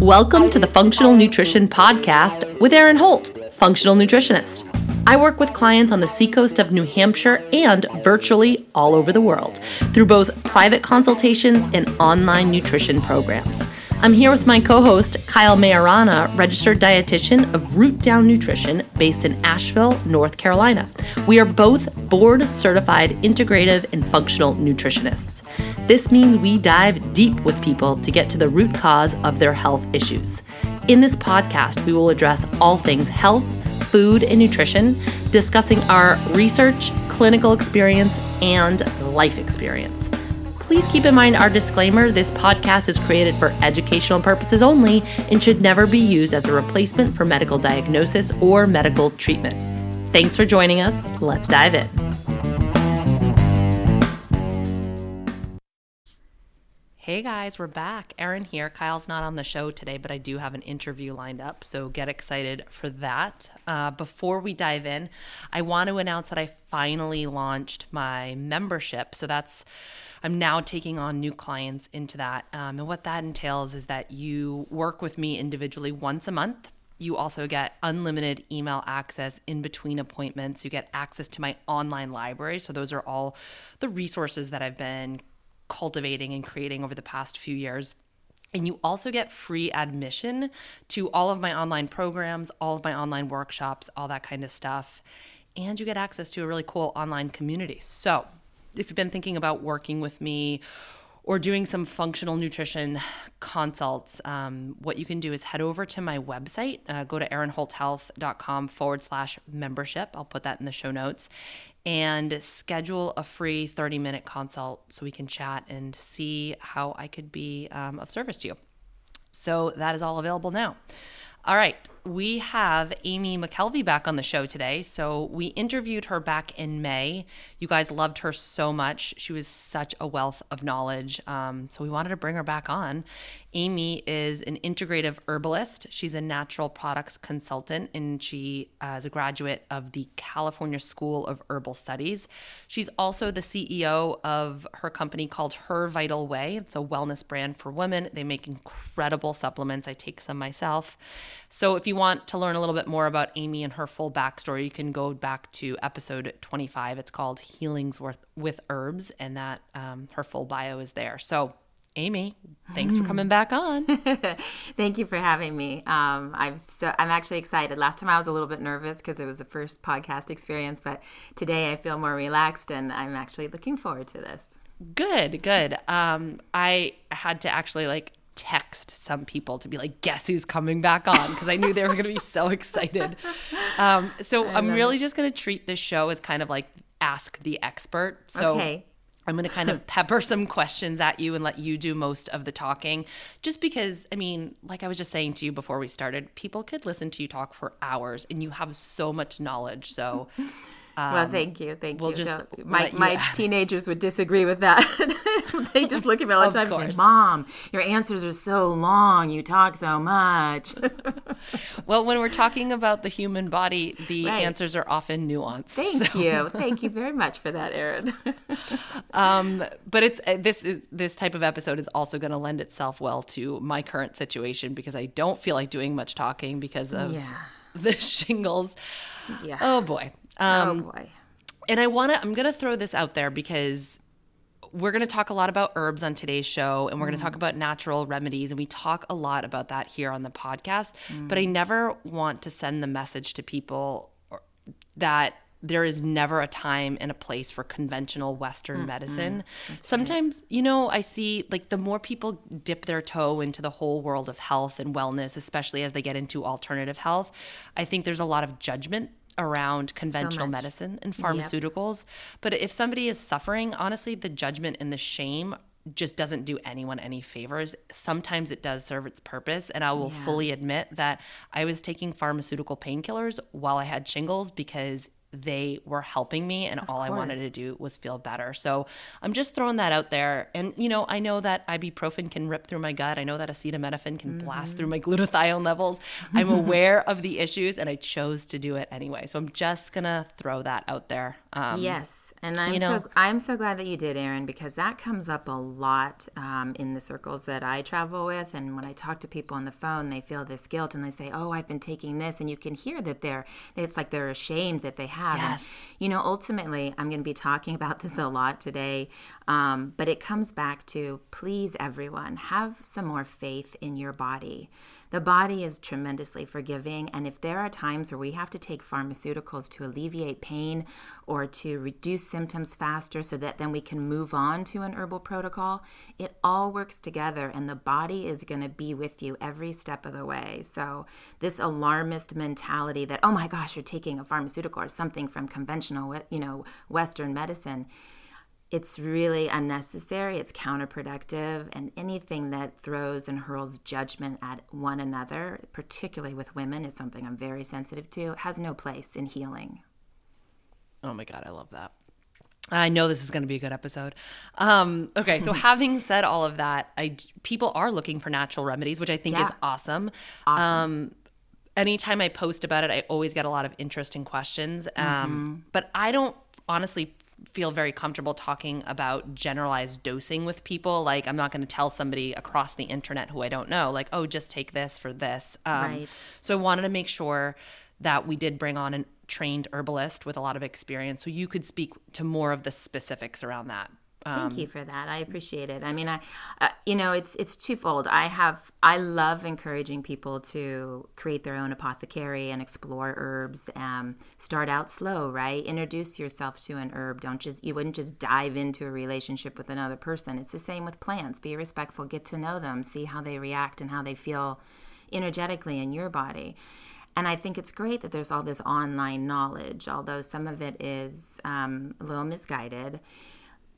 Welcome to the Functional Nutrition Podcast with Erin Holt, functional nutritionist. I work with clients on the seacoast of New Hampshire and virtually all over the world through both private consultations and online nutrition programs. I'm here with my co host, Kyle Majorana, registered dietitian of Root Down Nutrition based in Asheville, North Carolina. We are both board certified integrative and functional nutritionists. This means we dive deep with people to get to the root cause of their health issues. In this podcast, we will address all things health, food, and nutrition, discussing our research, clinical experience, and life experience. Please keep in mind our disclaimer this podcast is created for educational purposes only and should never be used as a replacement for medical diagnosis or medical treatment. Thanks for joining us. Let's dive in. Hey guys, we're back. Erin here. Kyle's not on the show today, but I do have an interview lined up, so get excited for that. Uh, before we dive in, I want to announce that I finally launched my membership. So that's I'm now taking on new clients into that. Um, and what that entails is that you work with me individually once a month. You also get unlimited email access in between appointments. You get access to my online library. So, those are all the resources that I've been cultivating and creating over the past few years. And you also get free admission to all of my online programs, all of my online workshops, all that kind of stuff. And you get access to a really cool online community. So, if you've been thinking about working with me or doing some functional nutrition consults, um, what you can do is head over to my website. Uh, go to erinholthealth.com forward slash membership. I'll put that in the show notes and schedule a free 30 minute consult so we can chat and see how I could be um, of service to you. So that is all available now. All right, we have Amy McKelvey back on the show today. So we interviewed her back in May. You guys loved her so much. She was such a wealth of knowledge. Um, so we wanted to bring her back on. Amy is an integrative herbalist. She's a natural products consultant, and she uh, is a graduate of the California School of Herbal Studies. She's also the CEO of her company called Her Vital Way. It's a wellness brand for women. They make incredible supplements. I take some myself. So if you want to learn a little bit more about Amy and her full backstory, you can go back to episode 25. It's called Healings with Herbs, and that um, her full bio is there. So Amy, thanks for coming back on. Thank you for having me. Um, I'm so I'm actually excited. Last time I was a little bit nervous because it was the first podcast experience, but today I feel more relaxed and I'm actually looking forward to this. Good, good. Um, I had to actually like text some people to be like, guess who's coming back on? Because I knew they were going to be so excited. Um, so I'm really just going to treat this show as kind of like ask the expert. So okay. I'm going to kind of pepper some questions at you and let you do most of the talking. Just because, I mean, like I was just saying to you before we started, people could listen to you talk for hours and you have so much knowledge. So um, well, thank you, thank we'll you. my my teenagers would disagree with that. they just look at me all the time and say, "Mom, your answers are so long. You talk so much." well, when we're talking about the human body, the right. answers are often nuanced. Thank so. you, thank you very much for that, Erin. um, but it's uh, this is this type of episode is also going to lend itself well to my current situation because I don't feel like doing much talking because of yeah. the shingles. Yeah. Oh boy. Oh, um, oh boy. And I want to, I'm going to throw this out there because we're going to talk a lot about herbs on today's show and we're mm. going to talk about natural remedies. And we talk a lot about that here on the podcast. Mm. But I never want to send the message to people that there is never a time and a place for conventional Western mm-hmm. medicine. That's Sometimes, right. you know, I see like the more people dip their toe into the whole world of health and wellness, especially as they get into alternative health, I think there's a lot of judgment around conventional so medicine and pharmaceuticals. Yep. But if somebody is suffering, honestly, the judgment and the shame just doesn't do anyone any favors. Sometimes it does serve its purpose. And I will yeah. fully admit that I was taking pharmaceutical painkillers while I had shingles because they were helping me and all I wanted to do was feel better. So I'm just throwing that out there. And, you know, I know that ibuprofen can rip through my gut. I know that acetaminophen can mm-hmm. blast through my glutathione levels. I'm aware of the issues and I chose to do it anyway. So I'm just going to throw that out there. Um, yes. And I'm, you know, so, I'm so glad that you did, Erin, because that comes up a lot um, in the circles that I travel with. And when I talk to people on the phone, they feel this guilt and they say, oh, I've been taking this. And you can hear that they're, it's like they're ashamed that they have have. Yes. And, you know, ultimately, I'm going to be talking about this a lot today, um, but it comes back to please, everyone, have some more faith in your body. The body is tremendously forgiving, and if there are times where we have to take pharmaceuticals to alleviate pain or to reduce symptoms faster so that then we can move on to an herbal protocol, it all works together, and the body is going to be with you every step of the way. So, this alarmist mentality that, oh my gosh, you're taking a pharmaceutical or something from conventional, you know, Western medicine it's really unnecessary, it's counterproductive, and anything that throws and hurls judgment at one another, particularly with women, is something I'm very sensitive to, has no place in healing. Oh my God, I love that. I know this is going to be a good episode. Um, okay, so having said all of that, I people are looking for natural remedies, which I think yeah. is awesome. Awesome. Um, anytime I post about it, I always get a lot of interesting questions. Um, mm-hmm. But I don't honestly feel very comfortable talking about generalized dosing with people. Like, I'm not going to tell somebody across the internet who I don't know, like, oh, just take this for this. Um, right. So I wanted to make sure that we did bring on a trained herbalist with a lot of experience so you could speak to more of the specifics around that. Thank you um, for that. I appreciate it. I mean, I, uh, you know, it's it's twofold. I have I love encouraging people to create their own apothecary and explore herbs. Um, start out slow, right? Introduce yourself to an herb. Don't just you wouldn't just dive into a relationship with another person. It's the same with plants. Be respectful. Get to know them. See how they react and how they feel energetically in your body. And I think it's great that there's all this online knowledge, although some of it is um, a little misguided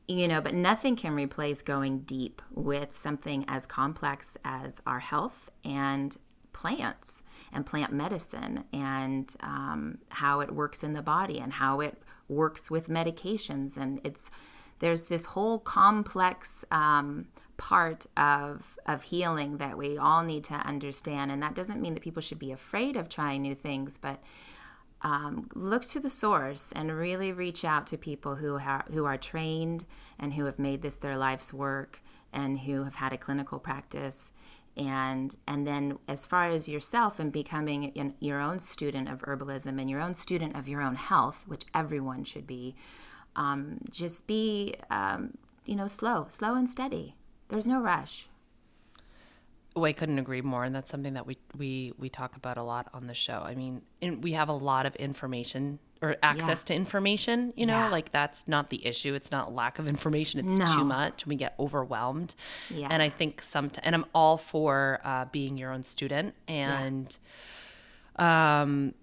you know, but nothing can replace going deep with something as complex as our health and plants and plant medicine and um, how it works in the body and how it works with medications. And it's there's this whole complex um, part of of healing that we all need to understand. And that doesn't mean that people should be afraid of trying new things, but um, look to the source and really reach out to people who, ha- who are trained and who have made this their life's work and who have had a clinical practice. And and then as far as yourself and becoming your own student of herbalism and your own student of your own health which everyone should be um, just be um, you know slow slow and steady. There's no rush Oh, I couldn't agree more, and that's something that we we we talk about a lot on the show. I mean, in, we have a lot of information or access yeah. to information. You know, yeah. like that's not the issue. It's not lack of information. It's no. too much. We get overwhelmed. Yeah. And I think some, and I'm all for uh, being your own student and, yeah. um,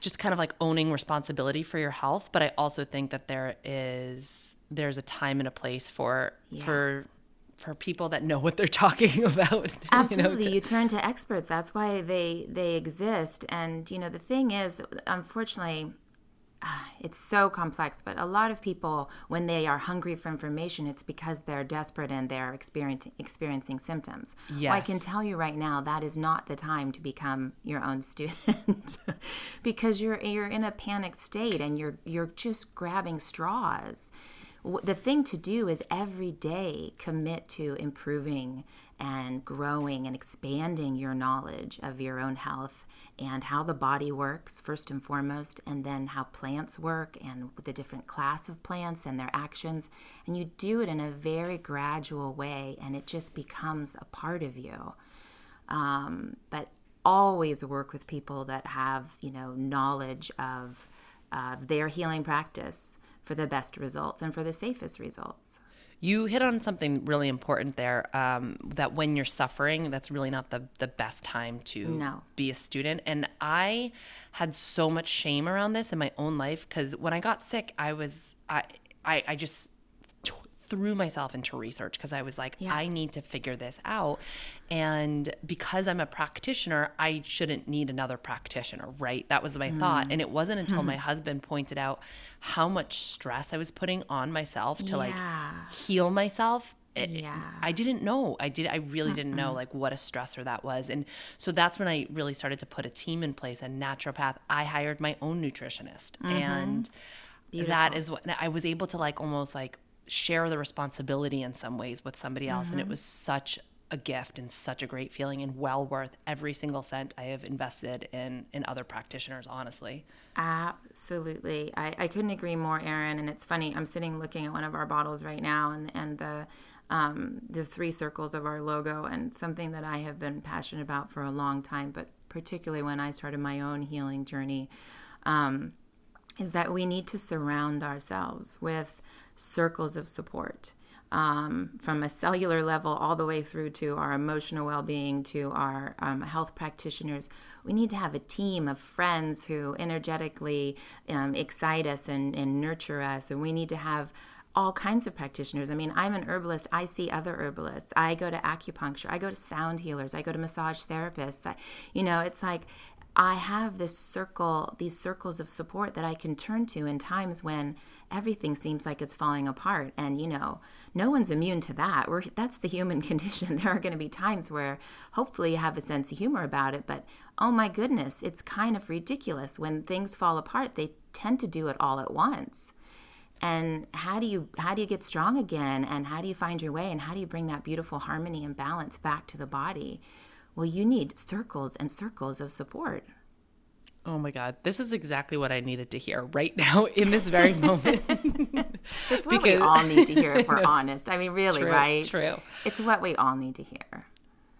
just kind of like owning responsibility for your health. But I also think that there is there's a time and a place for for for people that know what they're talking about. Absolutely, you, know, to... you turn to experts. That's why they they exist. And you know, the thing is that unfortunately, it's so complex. But a lot of people, when they are hungry for information, it's because they're desperate and they're experiencing experiencing symptoms. Yes. Well, I can tell you right now that is not the time to become your own student because you're you're in a panicked state and you're you're just grabbing straws the thing to do is every day commit to improving and growing and expanding your knowledge of your own health and how the body works first and foremost and then how plants work and the different class of plants and their actions. And you do it in a very gradual way and it just becomes a part of you. Um, but always work with people that have you know knowledge of their healing practice for the best results and for the safest results. You hit on something really important there. Um, that when you're suffering, that's really not the the best time to no. be a student. And I had so much shame around this in my own life because when I got sick, I was I I, I just threw myself into research because I was like, Yeah. I need to figure this out. And because I'm a practitioner, I shouldn't need another practitioner, right? That was my Mm. thought. And it wasn't until Hmm. my husband pointed out how much stress I was putting on myself to Yeah. like heal myself. It- Yeah. I didn't know. I did. I really didn't know like what a stressor that was, and so that's when I really started to put a team in place. A naturopath. I hired my own nutritionist, and that is what I was able to like almost like share the responsibility in some ways with somebody else, and it was such a gift and such a great feeling, and well worth every single cent I have invested in in other practitioners. Honestly, Absolutely. I, I couldn't agree more, Erin. And it's funny, I'm sitting looking at one of our bottles right now and, and the um, the three circles of our logo and something that I have been passionate about for a long time, but particularly when I started my own healing journey, um, is that we need to surround ourselves with circles of support. Um, from a cellular level all the way through to our emotional well being, to our um, health practitioners. We need to have a team of friends who energetically um, excite us and, and nurture us. And we need to have all kinds of practitioners. I mean, I'm an herbalist. I see other herbalists. I go to acupuncture. I go to sound healers. I go to massage therapists. I, you know, it's like I have this circle, these circles of support that I can turn to in times when everything seems like it's falling apart. And, you know, no one's immune to that. We're, that's the human condition. There are going to be times where hopefully you have a sense of humor about it, but oh my goodness, it's kind of ridiculous. When things fall apart, they tend to do it all at once and how do you how do you get strong again and how do you find your way and how do you bring that beautiful harmony and balance back to the body well you need circles and circles of support. Oh my god, this is exactly what I needed to hear right now in this very moment. it's what we all need to hear if we're honest. I mean really True, right? true. it's what we all need to hear.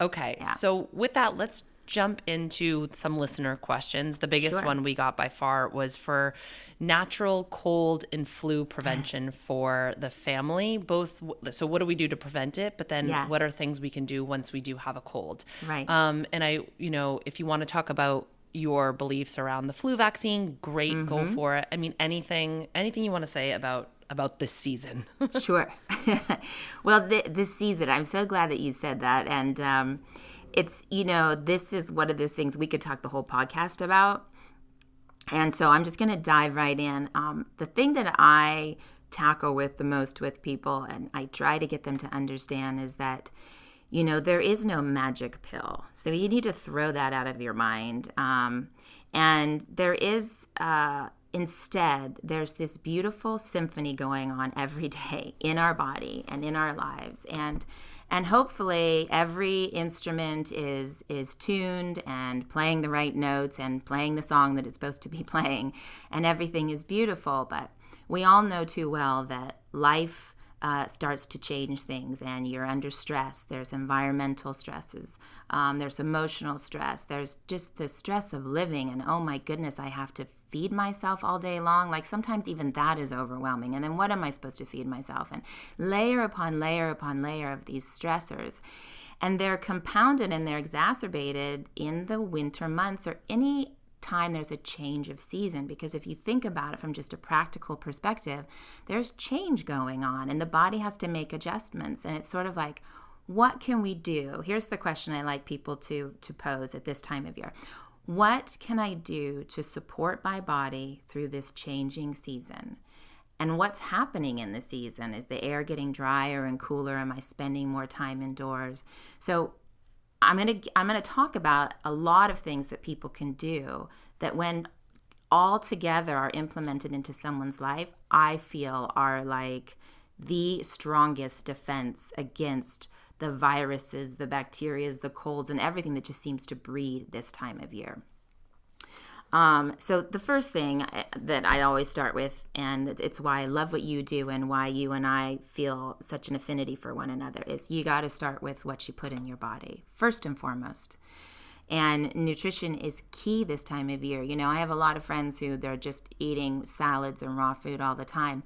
Okay, so with that, let's jump into some listener questions. The biggest Sure. one we got by far was for natural cold and flu prevention for the family. Both, so what do we do to prevent it? But then, Yeah. what are things we can do once we do have a cold? Right. Um, and I, you know, if you want to talk about your beliefs around the flu vaccine, great, go for it. I mean, anything, anything you want to say about about this season? Sure. well, th- this season, I'm so glad that you said that. And um, it's, you know, this is one of those things we could talk the whole podcast about. And so I'm just going to dive right in. Um, the thing that I tackle with the most with people, and I try to get them to understand, is that, you know, there is no magic pill. So you need to throw that out of your mind. Um, and there is, uh, instead, there's this beautiful symphony going on every day in our body and in our lives. And and hopefully every instrument is is tuned and playing the right notes and playing the song that it's supposed to be playing. And everything is beautiful but we all know too well that life uh, starts to change things and you're under stress. There's environmental stresses um, there's emotional stress there's just the stress of living and oh my goodness i have to feed myself all day long. Like sometimes even that is overwhelming. And then what am i supposed to feed myself? And layer upon layer upon layer of these stressors. And they're compounded and they're exacerbated in the winter months or any time there's a change of season because if you think about it from just a practical perspective there's change going on and the body has to make adjustments and it's sort of like what can we do? Here's the question i like people to to pose at this time of year. What can i do to support my body through this changing season? And what's happening in the season? Is the air getting drier and cooler? Am i spending more time indoors? So I'm going to I'm going to talk about a lot of things that people can do that when all together are implemented into someone's life, I feel are like the strongest defense against the viruses, the bacterias, the colds and everything that just seems to breed this time of year. Um, so the first thing uh, that I always start with, and it's why I love what you do and why you and I feel such an affinity for one another, is you got to start with what you put in your body first and foremost. And nutrition is key this time of year. You know, I have a lot of friends who they're just eating salads and raw food all the time.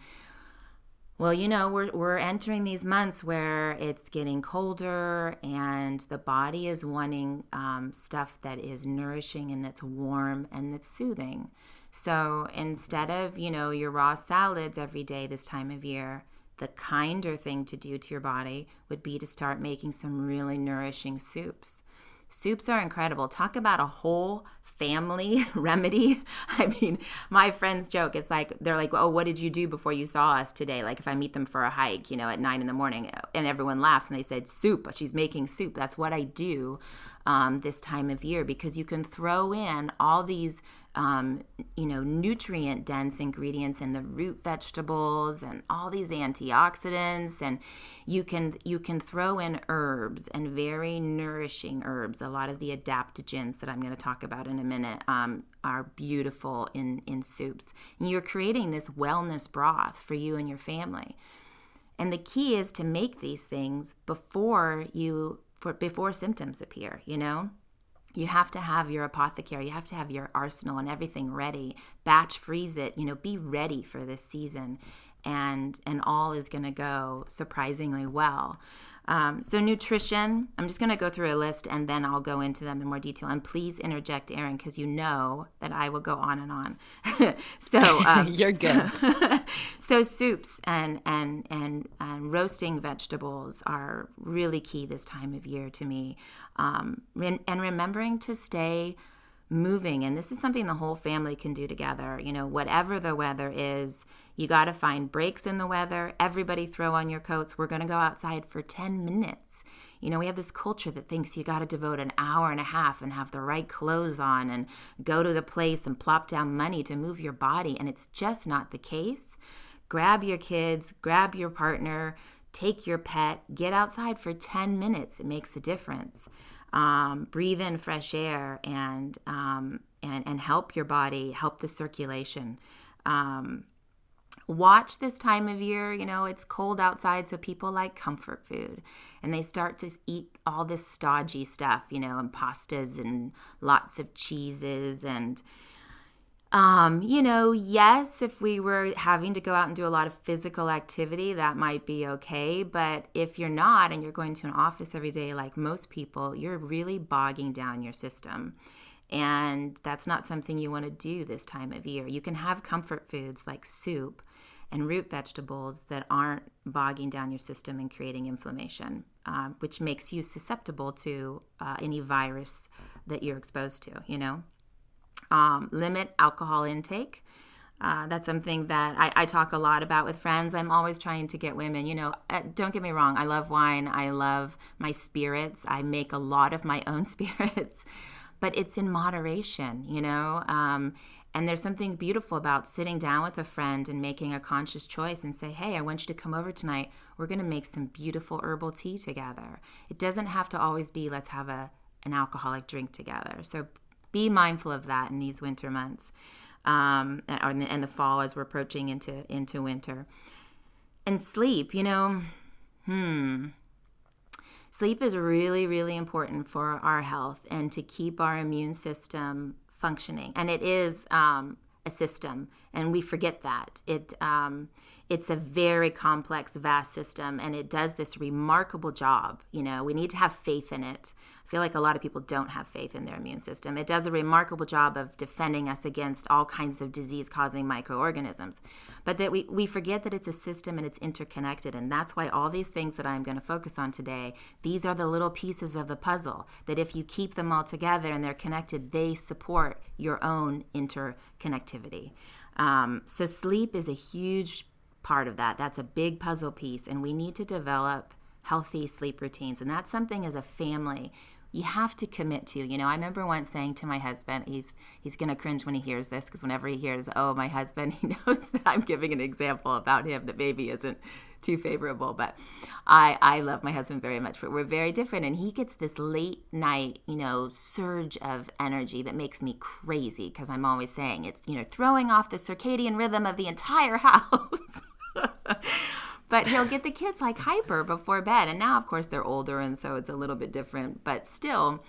Well, you know, we're, we're entering these months where it's getting colder and the body is wanting um, stuff that is nourishing and that's warm and that's soothing. So instead of, you know, your raw salads every day this time of year, the kinder thing to do to your body would be to start making some really nourishing soups. Soups are incredible. Talk about a whole family remedy. I mean, my friends joke. It's like, they're like, oh, what did you do before you saw us today? Like, if I meet them for a hike, you know, at nine in the morning, and everyone laughs and they said, soup. She's making soup. That's what I do um, this time of year because you can throw in all these um, you know nutrient dense ingredients in the root vegetables and all these antioxidants. And you can you can throw in herbs and very nourishing herbs. A lot of the adaptogens that i'm going to talk about in a minute um, are beautiful in in soups. And you're creating this wellness broth for you and your family. And the key is to make these things before you for before symptoms appear, you know? You have to have your apothecary, you have to have your arsenal and everything ready. Batch freeze it, you know, be ready for this season and and all is going to go surprisingly well. Um, so nutrition, I'm just going to go through a list and then I'll go into them in more detail. And please interject, Erin, because you know that I will go on and on. so um, you're good. So, so, soups and, and and and roasting vegetables are really key this time of year to me. Um, and remembering to stay moving and this is something the whole family can do together. You know whatever the weather is you got to find breaks in the weather. Everybody throw on your coats. We're going to go outside for 10 minutes. You know we have this culture that thinks you got to devote an hour and a half and have the right clothes on and go to the place and plop down money to move your body and it's just not the case. Grab your kids grab your partner take your pet get outside for 10 minutes. It makes a difference um, breathe in fresh air and um, and and help your body, help the circulation. Um, watch this time of year. You know, it's cold outside, so people like comfort food, and they start to eat all this stodgy stuff. You know, and pastas and lots of cheeses and um, you know, yes, if we were having to go out and do a lot of physical activity, that might be okay. But if you're not and you're going to an office every day like most people, you're really bogging down your system. And that's not something you want to do this time of year. You can have comfort foods like soup and root vegetables that aren't bogging down your system and creating inflammation, uh, which makes you susceptible to uh, any virus that you're exposed to, you know? Um, limit alcohol intake. Uh, that's something that I, I, talk a lot about with friends. I'm always trying to get women, you know, uh, don't get me wrong, I love wine, I love my spirits, I make a lot of my own spirits, but it's in moderation, you know. Um, and there's something beautiful about sitting down with a friend and making a conscious choice and say, hey, I want you to come over tonight. We're going to make some beautiful herbal tea together. It doesn't have to always be let's have a an alcoholic drink together. So be mindful of that in these winter months um, and, and the fall as we're approaching into into winter. And sleep, you know, hmm. Sleep is really, really important for our health and to keep our immune system functioning. And it is um, a system, and we forget that. It um, it's a very complex, vast system, and it does this remarkable job. You know, we need to have faith in it. I feel like a lot of people don't have faith in their immune system. It does a remarkable job of defending us against all kinds of disease causing microorganisms. But that we, we forget that it's a system and it's interconnected. And that's why all these things that I'm going to focus on today, these are the little pieces of the puzzle that if you keep them all together and they're connected, they support your own interconnectivity. Um, so, sleep is a huge part of that. That's a big puzzle piece, and we need to develop healthy sleep routines. And that's something as a family you have to commit to. You know, I remember once saying to my husband, he's he's going to cringe when he hears this because whenever he hears, "Oh, my husband," he knows that I'm giving an example about him that maybe isn't too favorable. But I I love my husband very much, but we're very different, and he gets this late night, you know, surge of energy that makes me crazy because I'm always saying it's you know throwing off the circadian rhythm of the entire house. But he'll get the kids like hyper before bed. And now, of course, they're older, and so it's a little bit different. But still,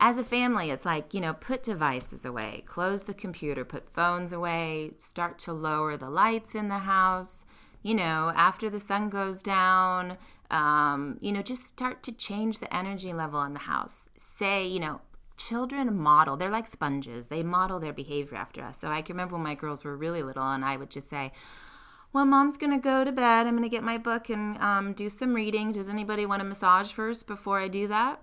as a family, it's like, you know, put devices away, close the computer, put phones away, start to lower the lights in the house. You know, after the sun goes down, um, you know, just start to change the energy level in the house. Say, you know, children model, they're like sponges, they model their behavior after us. So I can remember when my girls were really little, and I would just say, well, mom's going to go to bed. I'm going to get my book and um, do some reading. Does anybody want a massage first before I do that?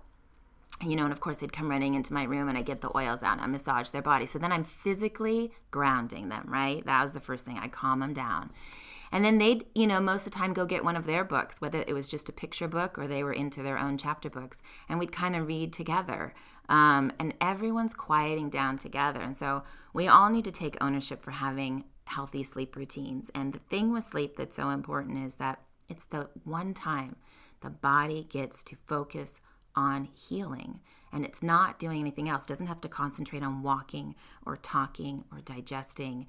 you know, and of course they'd come running into my room and I get the oils out and I massage their body. So then I'm physically grounding them, right? That was the first thing. I calm them down. And then they'd, you know, most of the time go get one of their books, whether it was just a picture book or they were into their own chapter books, and we'd kind of read together. Um, and everyone's quieting down together. And so we all need to take ownership for having healthy sleep routines. And the thing with sleep that's so important is that it's the one time the body gets to focus on healing and it's not doing anything else it doesn't have to concentrate on walking or talking or digesting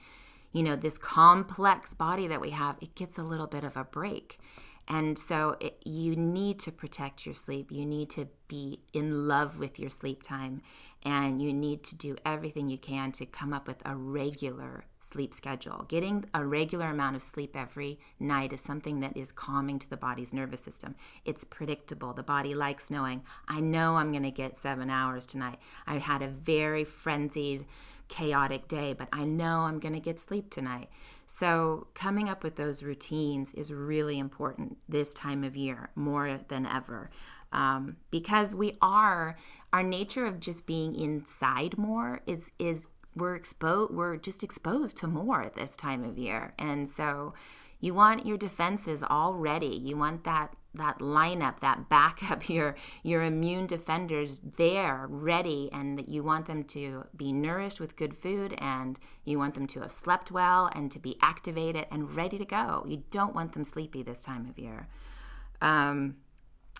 you know this complex body that we have it gets a little bit of a break and so it, you need to protect your sleep. You need to be in love with your sleep time. And you need to do everything you can to come up with a regular sleep schedule. Getting a regular amount of sleep every night is something that is calming to the body's nervous system. It's predictable. The body likes knowing, I know I'm going to get seven hours tonight. I had a very frenzied, chaotic day, but I know I'm going to get sleep tonight. So, coming up with those routines is really important this time of year more than ever. Um, because we are our nature of just being inside more is is we're exposed we're just exposed to more at this time of year and so you want your defenses all ready you want that that lineup, that backup, your your immune defenders there, ready, and that you want them to be nourished with good food, and you want them to have slept well and to be activated and ready to go. You don't want them sleepy this time of year. Um,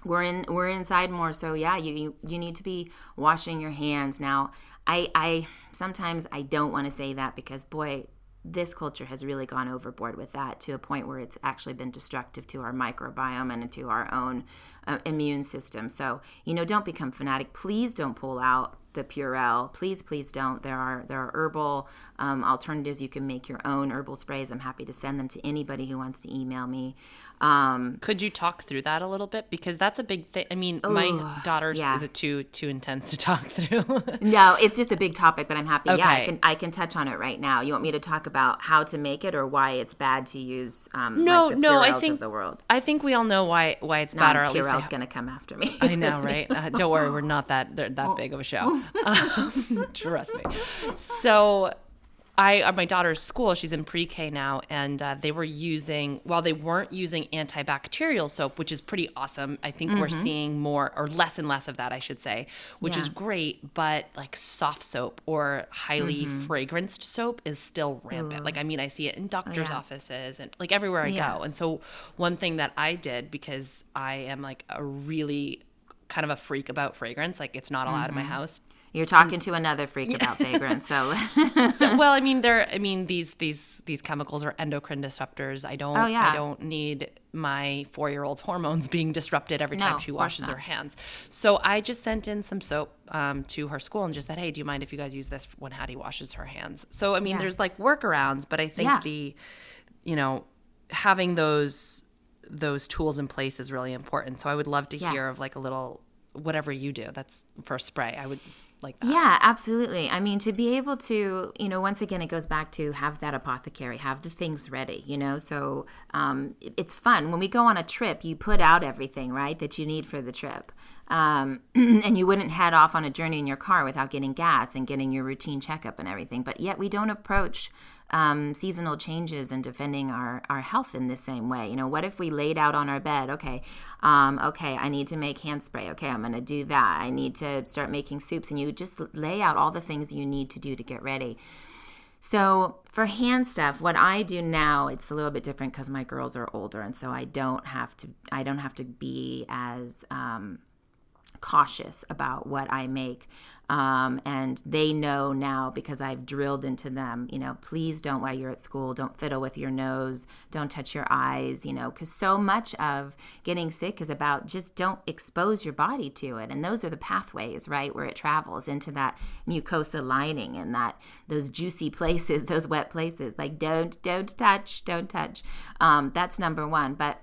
we're in we're inside more, so yeah, you you, need to be washing your hands now. I I sometimes I don't want to say that because boy, this culture has really gone overboard with that to a point where it's actually been destructive to our microbiome and to our own uh, immune system. So, you know, don't become fanatic. Please don't pull out the Purell. Please, please don't. There are there are herbal um, alternatives. You can make your own herbal sprays. I'm happy to send them to anybody who wants to email me. Um, Could you talk through that a little bit because that's a big thing. I mean, my daughter's yeah. is it too too intense to talk through? no, it's just a big topic, but I'm happy. Okay. Yeah, I can I can touch on it right now. You want me to talk about how to make it or why it's bad to use? Um, no, like no. I think the world. I think we all know why why it's bad. Or at Purell's going to come after me. I know, right? Uh, don't worry, we're not that that big of a show. Um, trust me. So I at uh, my daughter's school, she's in pre-K now, and uh, they were using while they weren't using antibacterial soap, which is pretty awesome. I think mm-hmm. we're seeing more or less and less of that, I should say, which yeah. is great. But like soft soap or highly mm-hmm. fragranced soap is still rampant. Ooh. Like I mean, I see it in doctors' yeah. offices and like everywhere I yeah. go. And so one thing that I did because I am like a really kind of a freak about fragrance, like it's not allowed mm-hmm. in my house you're talking to another freak about fragrance. So. so. well, I mean, there. I mean, these these these chemicals are endocrine disruptors. I don't. Oh, yeah. I don't need my four year old's hormones being disrupted every time no, she washes her hands. So I just sent in some soap um, to her school and just said, "Hey, do you mind if you guys use this when Hattie washes her hands?" So I mean, yeah. there's like workarounds, but I think yeah. the, you know, having those those tools in place is really important. So I would love to yeah. hear of like a little whatever you do. That's for spray. I would like that. Yeah, absolutely. I mean, to be able to, you know, once again, it goes back to have that apothecary, have the things ready, you know. So um, it's fun when we go on a trip. You put out everything right that you need for the trip. Um, and you wouldn't head off on a journey in your car without getting gas and getting your routine checkup and everything. But yet we don't approach um, seasonal changes and defending our, our health in the same way. You know, what if we laid out on our bed, okay, um, okay, I need to make hand spray. Okay, I'm going to do that. I need to start making soups. And you just lay out all the things you need to do to get ready. So for hand stuff, what I do now, it's a little bit different because my girls are older, and so I don't have to. I don't have to be as um, cautious about what I make. Um, and they know now because I've drilled into them, you know, please don't while you're at school, don't fiddle with your nose, don't touch your eyes, you know, because so much of getting sick is about just don't expose your body to it. And those are the pathways, right, where it travels into that mucosa lining and that those juicy places, those wet places. Like don't, don't touch, don't touch. Um, that's number one. But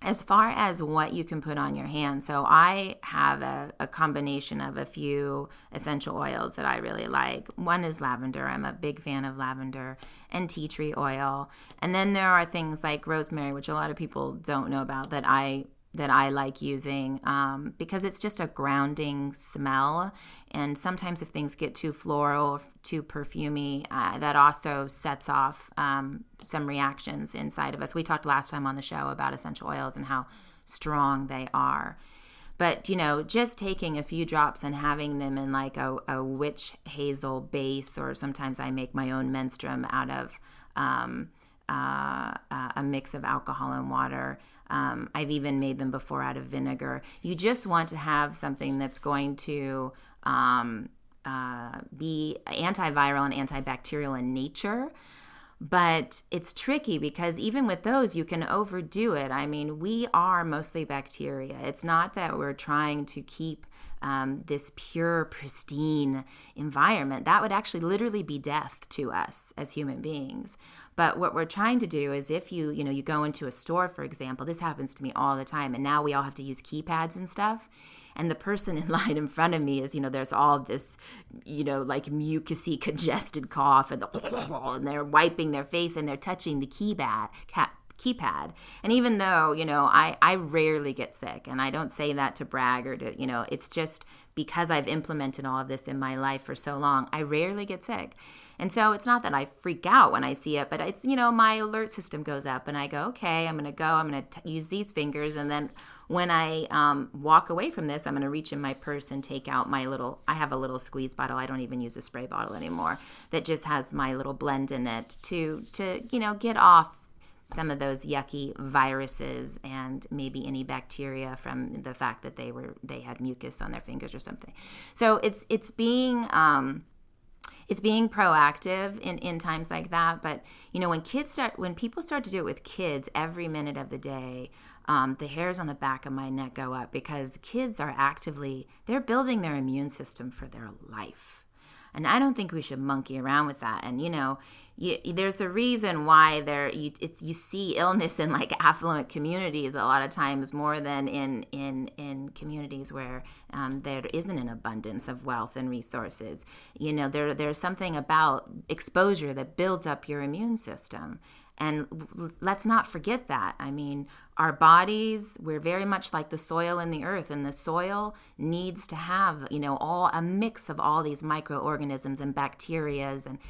as far as what you can put on your hands, so I have a, a, combination of a few essential oils that I really like. One is lavender. I'm a big fan of lavender and tea tree oil. And then there are things like rosemary, which a lot of people don't know about that I that I like using um, because it's just a grounding smell. And sometimes if things get too floral, too perfumy, uh, that also sets off um, some reactions inside of us. We talked last time on the show about essential oils and how strong they are. But, you know, just taking a few drops and having them in like a, a witch hazel base, or sometimes I make my own menstruum out of. Um, uh, a mix of alcohol and water. Um, I've even made them before out of vinegar. You just want to have something that's going to um, uh, be antiviral and antibacterial in nature. But it's tricky because even with those, you can overdo it. I mean, we are mostly bacteria. It's not that we're trying to keep um, this pure, pristine environment. That would actually literally be death to us as human beings. But what we're trying to do is if you, you know, you go into a store, for example, this happens to me all the time, and now we all have to use keypads and stuff and the person in line in front of me is you know there's all this you know like mucusy congested cough and, the, and they're wiping their face and they're touching the keypad keypad and even though you know I, I rarely get sick and i don't say that to brag or to you know it's just because i've implemented all of this in my life for so long i rarely get sick and so it's not that I freak out when I see it, but it's, you know, my alert system goes up and I go, okay, I'm going to go, I'm going to use these fingers. And then when I um, walk away from this, I'm going to reach in my purse and take out my little, I have a little squeeze bottle. I don't even use a spray bottle anymore that just has my little blend in it to, to, you know, get off some of those yucky viruses and maybe any bacteria from the fact that they were they had mucus on their fingers or something. So it's it's being um, it's being proactive in, in times like that. But you know, when kids start, when people start to do it with kids every minute of the day, um, the hairs on the back of my neck go up because kids are actively they're building their immune system for their life and I don't think we should monkey around with that. And you know, you, there's a reason why there you it's you see illness in like affluent communities a lot of times more than in in in communities where um, there isn't an abundance of wealth and resources. You know, there there's something about exposure that builds up your immune system. And let's not forget that. I mean, our bodies, we're very much like the soil in the earth, and the soil needs to have, you know, all a mix of all these microorganisms and bacterias and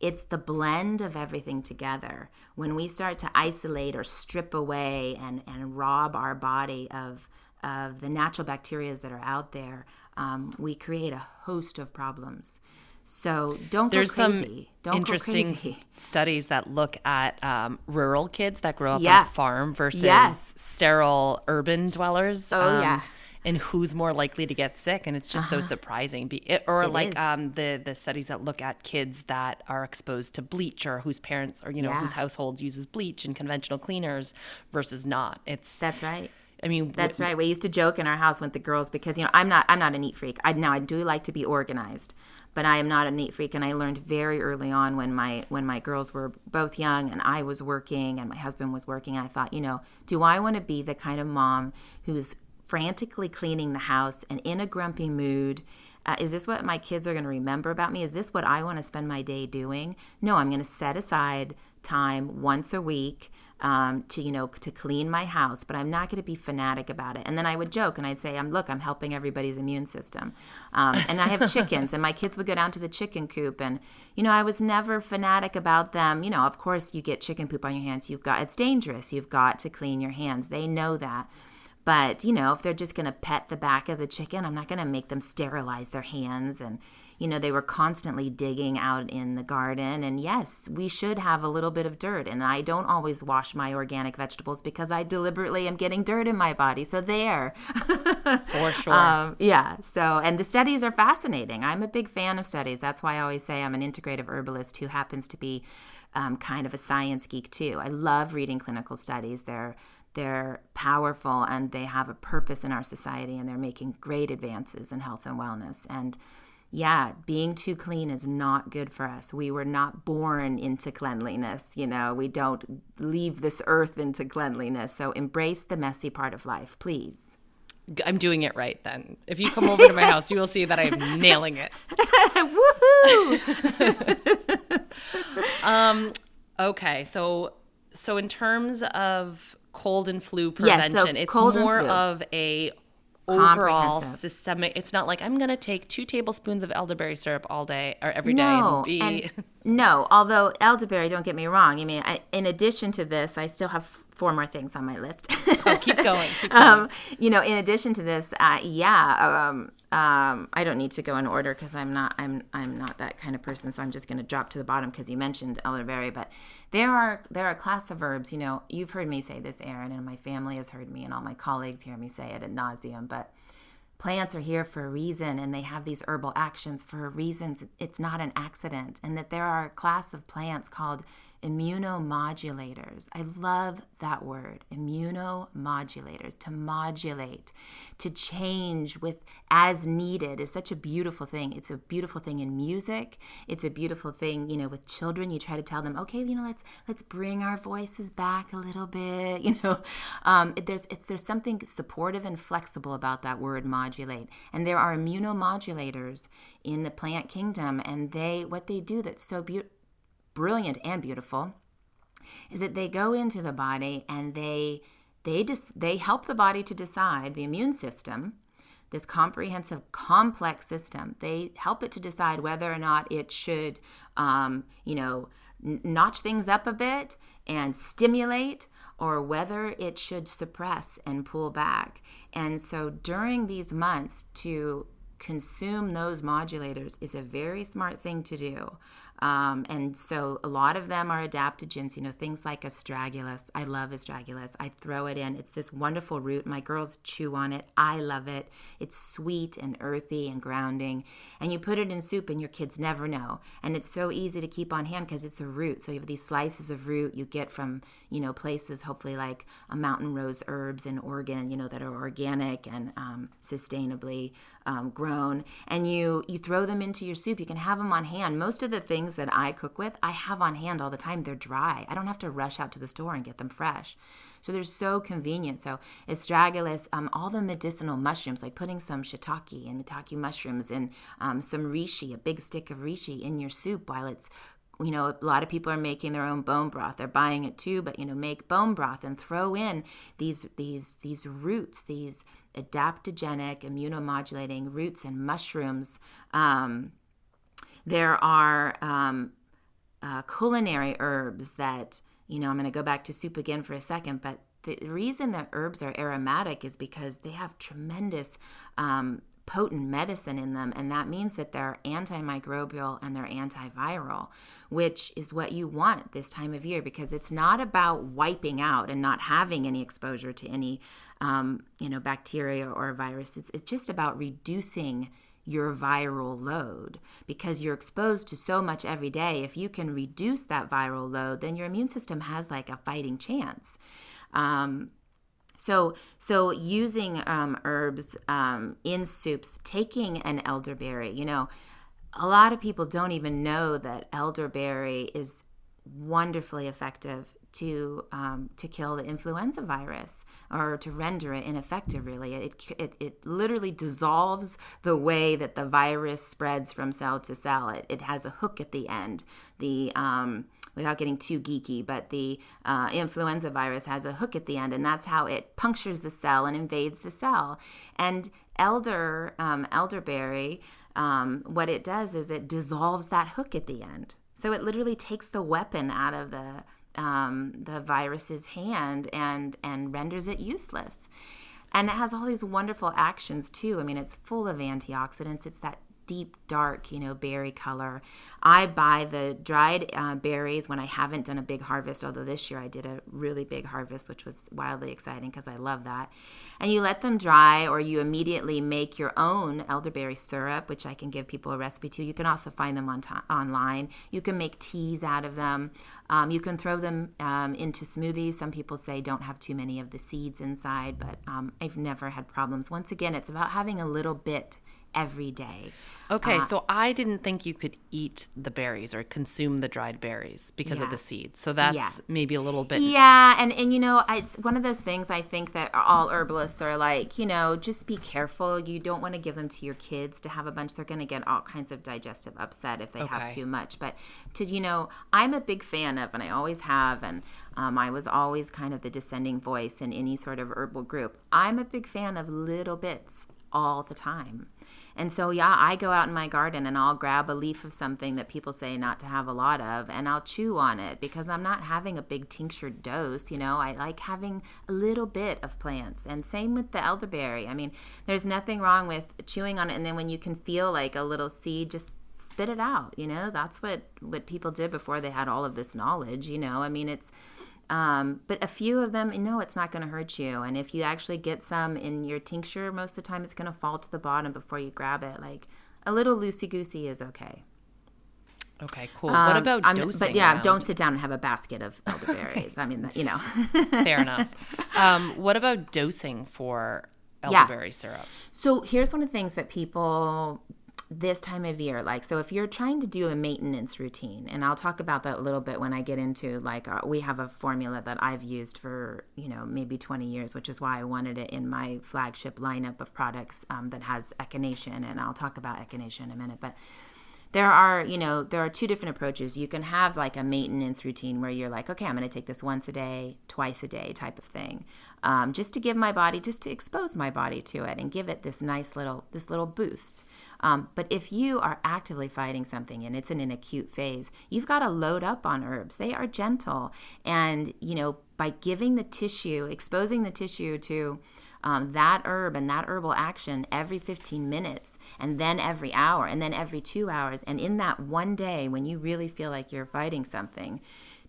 it's the blend of everything together. When we start to isolate or strip away and, and rob our body of, of the natural bacteria that are out there, um, we create a host of problems. So don't There's go crazy. some don't interesting studies that look at um, rural kids that grow up yeah. on a farm versus yes. sterile urban dwellers. Oh um, yeah. And who's more likely to get sick, and it's just uh-huh. so surprising. Be, it, or it like um, the the studies that look at kids that are exposed to bleach, or whose parents, or you know, yeah. whose households uses bleach and conventional cleaners versus not. It's that's right. I mean, that's right. We used to joke in our house with the girls because you know I'm not I'm not a neat freak. I now I do like to be organized, but I am not a neat freak. And I learned very early on when my when my girls were both young and I was working and my husband was working. I thought, you know, do I want to be the kind of mom who's frantically cleaning the house and in a grumpy mood uh, is this what my kids are going to remember about me? Is this what I want to spend my day doing? No, I'm going to set aside time once a week um, to you know to clean my house, but I'm not going to be fanatic about it. And then I would joke and I'd say, "I'm look, I'm helping everybody's immune system." Um, and I have chickens, and my kids would go down to the chicken coop, and you know I was never fanatic about them. You know, of course, you get chicken poop on your hands. You've got it's dangerous. You've got to clean your hands. They know that. But, you know, if they're just going to pet the back of the chicken, I'm not going to make them sterilize their hands. And, you know, they were constantly digging out in the garden. And yes, we should have a little bit of dirt. And I don't always wash my organic vegetables because I deliberately am getting dirt in my body. So there. For sure. Um, yeah. So, and the studies are fascinating. I'm a big fan of studies. That's why I always say I'm an integrative herbalist who happens to be um, kind of a science geek too. I love reading clinical studies. They're they're powerful and they have a purpose in our society and they're making great advances in health and wellness. And yeah, being too clean is not good for us. We were not born into cleanliness. You know, we don't leave this earth into cleanliness. So embrace the messy part of life, please. I'm doing it right then. If you come over to my house, you will see that I'm nailing it. Woohoo! um, okay, so so in terms of cold and flu prevention, yeah, so it's more of a overall systemic. It's not like I'm going to take two tablespoons of elderberry syrup all day or every day. No, and be... and no. Although elderberry, don't get me wrong. I mean, I, in addition to this, I still have four more things on my list. oh, keep going. Keep going. Um, you know, in addition to this, uh, yeah, um, um, I don't need to go in order because I'm not I'm I'm not that kind of person. So I'm just going to drop to the bottom because you mentioned elderberry. But there are there are class of herbs. You know, you've heard me say this, Erin, and my family has heard me, and all my colleagues hear me say it ad nauseum. But plants are here for a reason and they have these herbal actions for reasons it's not an accident. And that there are a class of plants called immunomodulators. I love that word, immunomodulators, to modulate, to change with as needed is such a beautiful thing. It's a beautiful thing in music. It's a beautiful thing, you know, with children. You try to tell them, okay, you know, let's let's bring our voices back a little bit. You know, um, there's it's there's something supportive and flexible about that word modulate. And there are immunomodulators in the plant kingdom, and they what they do that's so beautiful brilliant and beautiful is that they go into the body and they they dis- they help the body to decide the immune system this comprehensive complex system. They help it to decide whether or not it should um, you know notch things up a bit and stimulate or whether it should suppress and pull back. And so during these months to consume those modulators is a very smart thing to do um, and so a lot of them are adaptogens, you know, things like astragalus. I love astragalus. I throw it in. It's this wonderful root. My girls chew on it. I love it. It's sweet and earthy and grounding. And you put it in soup and your kids never know. And it's so easy to keep on hand because it's a root. So you have these slices of root you get from, you know, places hopefully like a mountain rose herbs in Oregon, you know, that are organic and um, sustainably um, grown. And you you throw them into your soup. You can have them on hand. Most of the things things that I cook with, I have on hand all the time. They're dry. I don't have to rush out to the store and get them fresh. So they're so convenient. So astragalus, um, all the medicinal mushrooms, like putting some shiitake and maitake mushrooms and um, some reishi, a big stick of reishi in your soup while it's you know, a lot of people are making their own bone broth. They're buying it too, but you know, make bone broth and throw in these these these roots, these adaptogenic, immunomodulating roots and mushrooms. Um, there are um, uh, culinary herbs that, you know, I'm going to go back to soup again for a second, but the reason that herbs are aromatic is because they have tremendous um, potent medicine in them, and that means that they're antimicrobial and they're antiviral, which is what you want this time of year because it's not about wiping out and not having any exposure to any, um, you know, bacteria or virus. It's, it's just about reducing your viral load because you're exposed to so much every day. If you can reduce that viral load, then your immune system has like a fighting chance. Um, so, so using um, herbs um, in soups, taking an elderberry, you know, a lot of people don't even know that elderberry is wonderfully effective to um, to kill the influenza virus or to render it ineffective. Really, it, it it literally dissolves the way that the virus spreads from cell to cell. It, it has a hook at the end. The um, without getting too geeky, but the uh, influenza virus has a hook at the end, and that's how it punctures the cell and invades the cell. And elder um, elderberry, um, what it does is it dissolves that hook at the end. So it literally takes the weapon out of the um, the virus's hand and and renders it useless. And it has all these wonderful actions too. I mean, it's full of antioxidants. It's that deep dark you know berry color. I buy the dried uh, berries when i haven't done a big harvest although this year i did a really big harvest which was wildly exciting because i love that. And you let them dry or you immediately make your own elderberry syrup which i can give people a recipe to. You can also find them on t- online. You can make teas out of them. Um, you can throw them um, into smoothies. Some people say don't have too many of the seeds inside, but um, I've never had problems. Once again, it's about having a little bit every day. Okay, uh, so I didn't think you could eat the berries or consume the dried berries because yeah. of the seeds. So that's yeah. maybe a little bit. Yeah, and and you know, it's one of those things I think that all herbalists are like, you know, just be careful. You don't want to give them to your kids to have a bunch. They're going to get all kinds of digestive upset if they okay. have too much. But to you know, I'm a big fan of, and I always have, and um, I was always kind of the descending voice in any sort of herbal group. I'm a big fan of little bits all the time. And so, yeah, I go out in my garden and I'll grab a leaf of something that people say not to have a lot of and I'll chew on it because I'm not having a big tinctured dose. You know, I like having a little bit of plants. And same with the elderberry. I mean, there's nothing wrong with chewing on it. And then when you can feel like a little seed, just spit it out. You know, that's what, what people did before they had all of this knowledge. You know, I mean, it's, um, but a few of them, no, it's not going to hurt you. And if you actually get some in your tincture, most of the time it's going to fall to the bottom before you grab it. Like a little loosey goosey is okay. Okay, cool. Um, what about dosing? But yeah, don't sit down and have a basket of elderberries. I mean, you know. Fair enough. Um, what about dosing for elderberry yeah. syrup? So here's one of the things that people this time of year like so if you're trying to do a maintenance routine and i'll talk about that a little bit when i get into like uh, we have a formula that i've used for you know maybe 20 years which is why i wanted it in my flagship lineup of products um, that has echinacea and i'll talk about echinacea in a minute but there are you know there are two different approaches. You can have like a maintenance routine where you're like okay i'm going to take this once a day twice a day type of thing um, just to give my body just to expose my body to it and give it this nice little this little boost um, but if you are actively fighting something and it's in an acute phase you've got to load up on herbs. They are gentle and you know by giving the tissue exposing the tissue to um, that herb and that herbal action every 15 minutes and then every hour and then every two hours. And in that one day when you really feel like you're fighting something,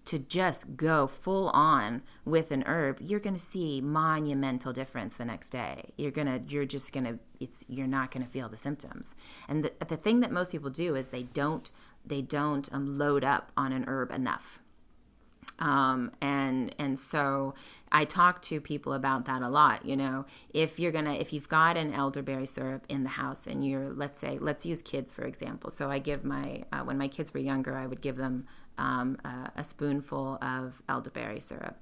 to just go full on with an herb, you're going to see monumental difference the next day. You're going to you're just going to it's you're not going to feel the symptoms. And the, the thing that most people do is they don't they don't um, load up on an herb enough. Um, and and so I talk to people about that a lot. You know, if you're gonna if you've got an elderberry syrup in the house and you're let's say let's use kids for example. So I give my uh, when my kids were younger, I would give them um, a, a spoonful of elderberry syrup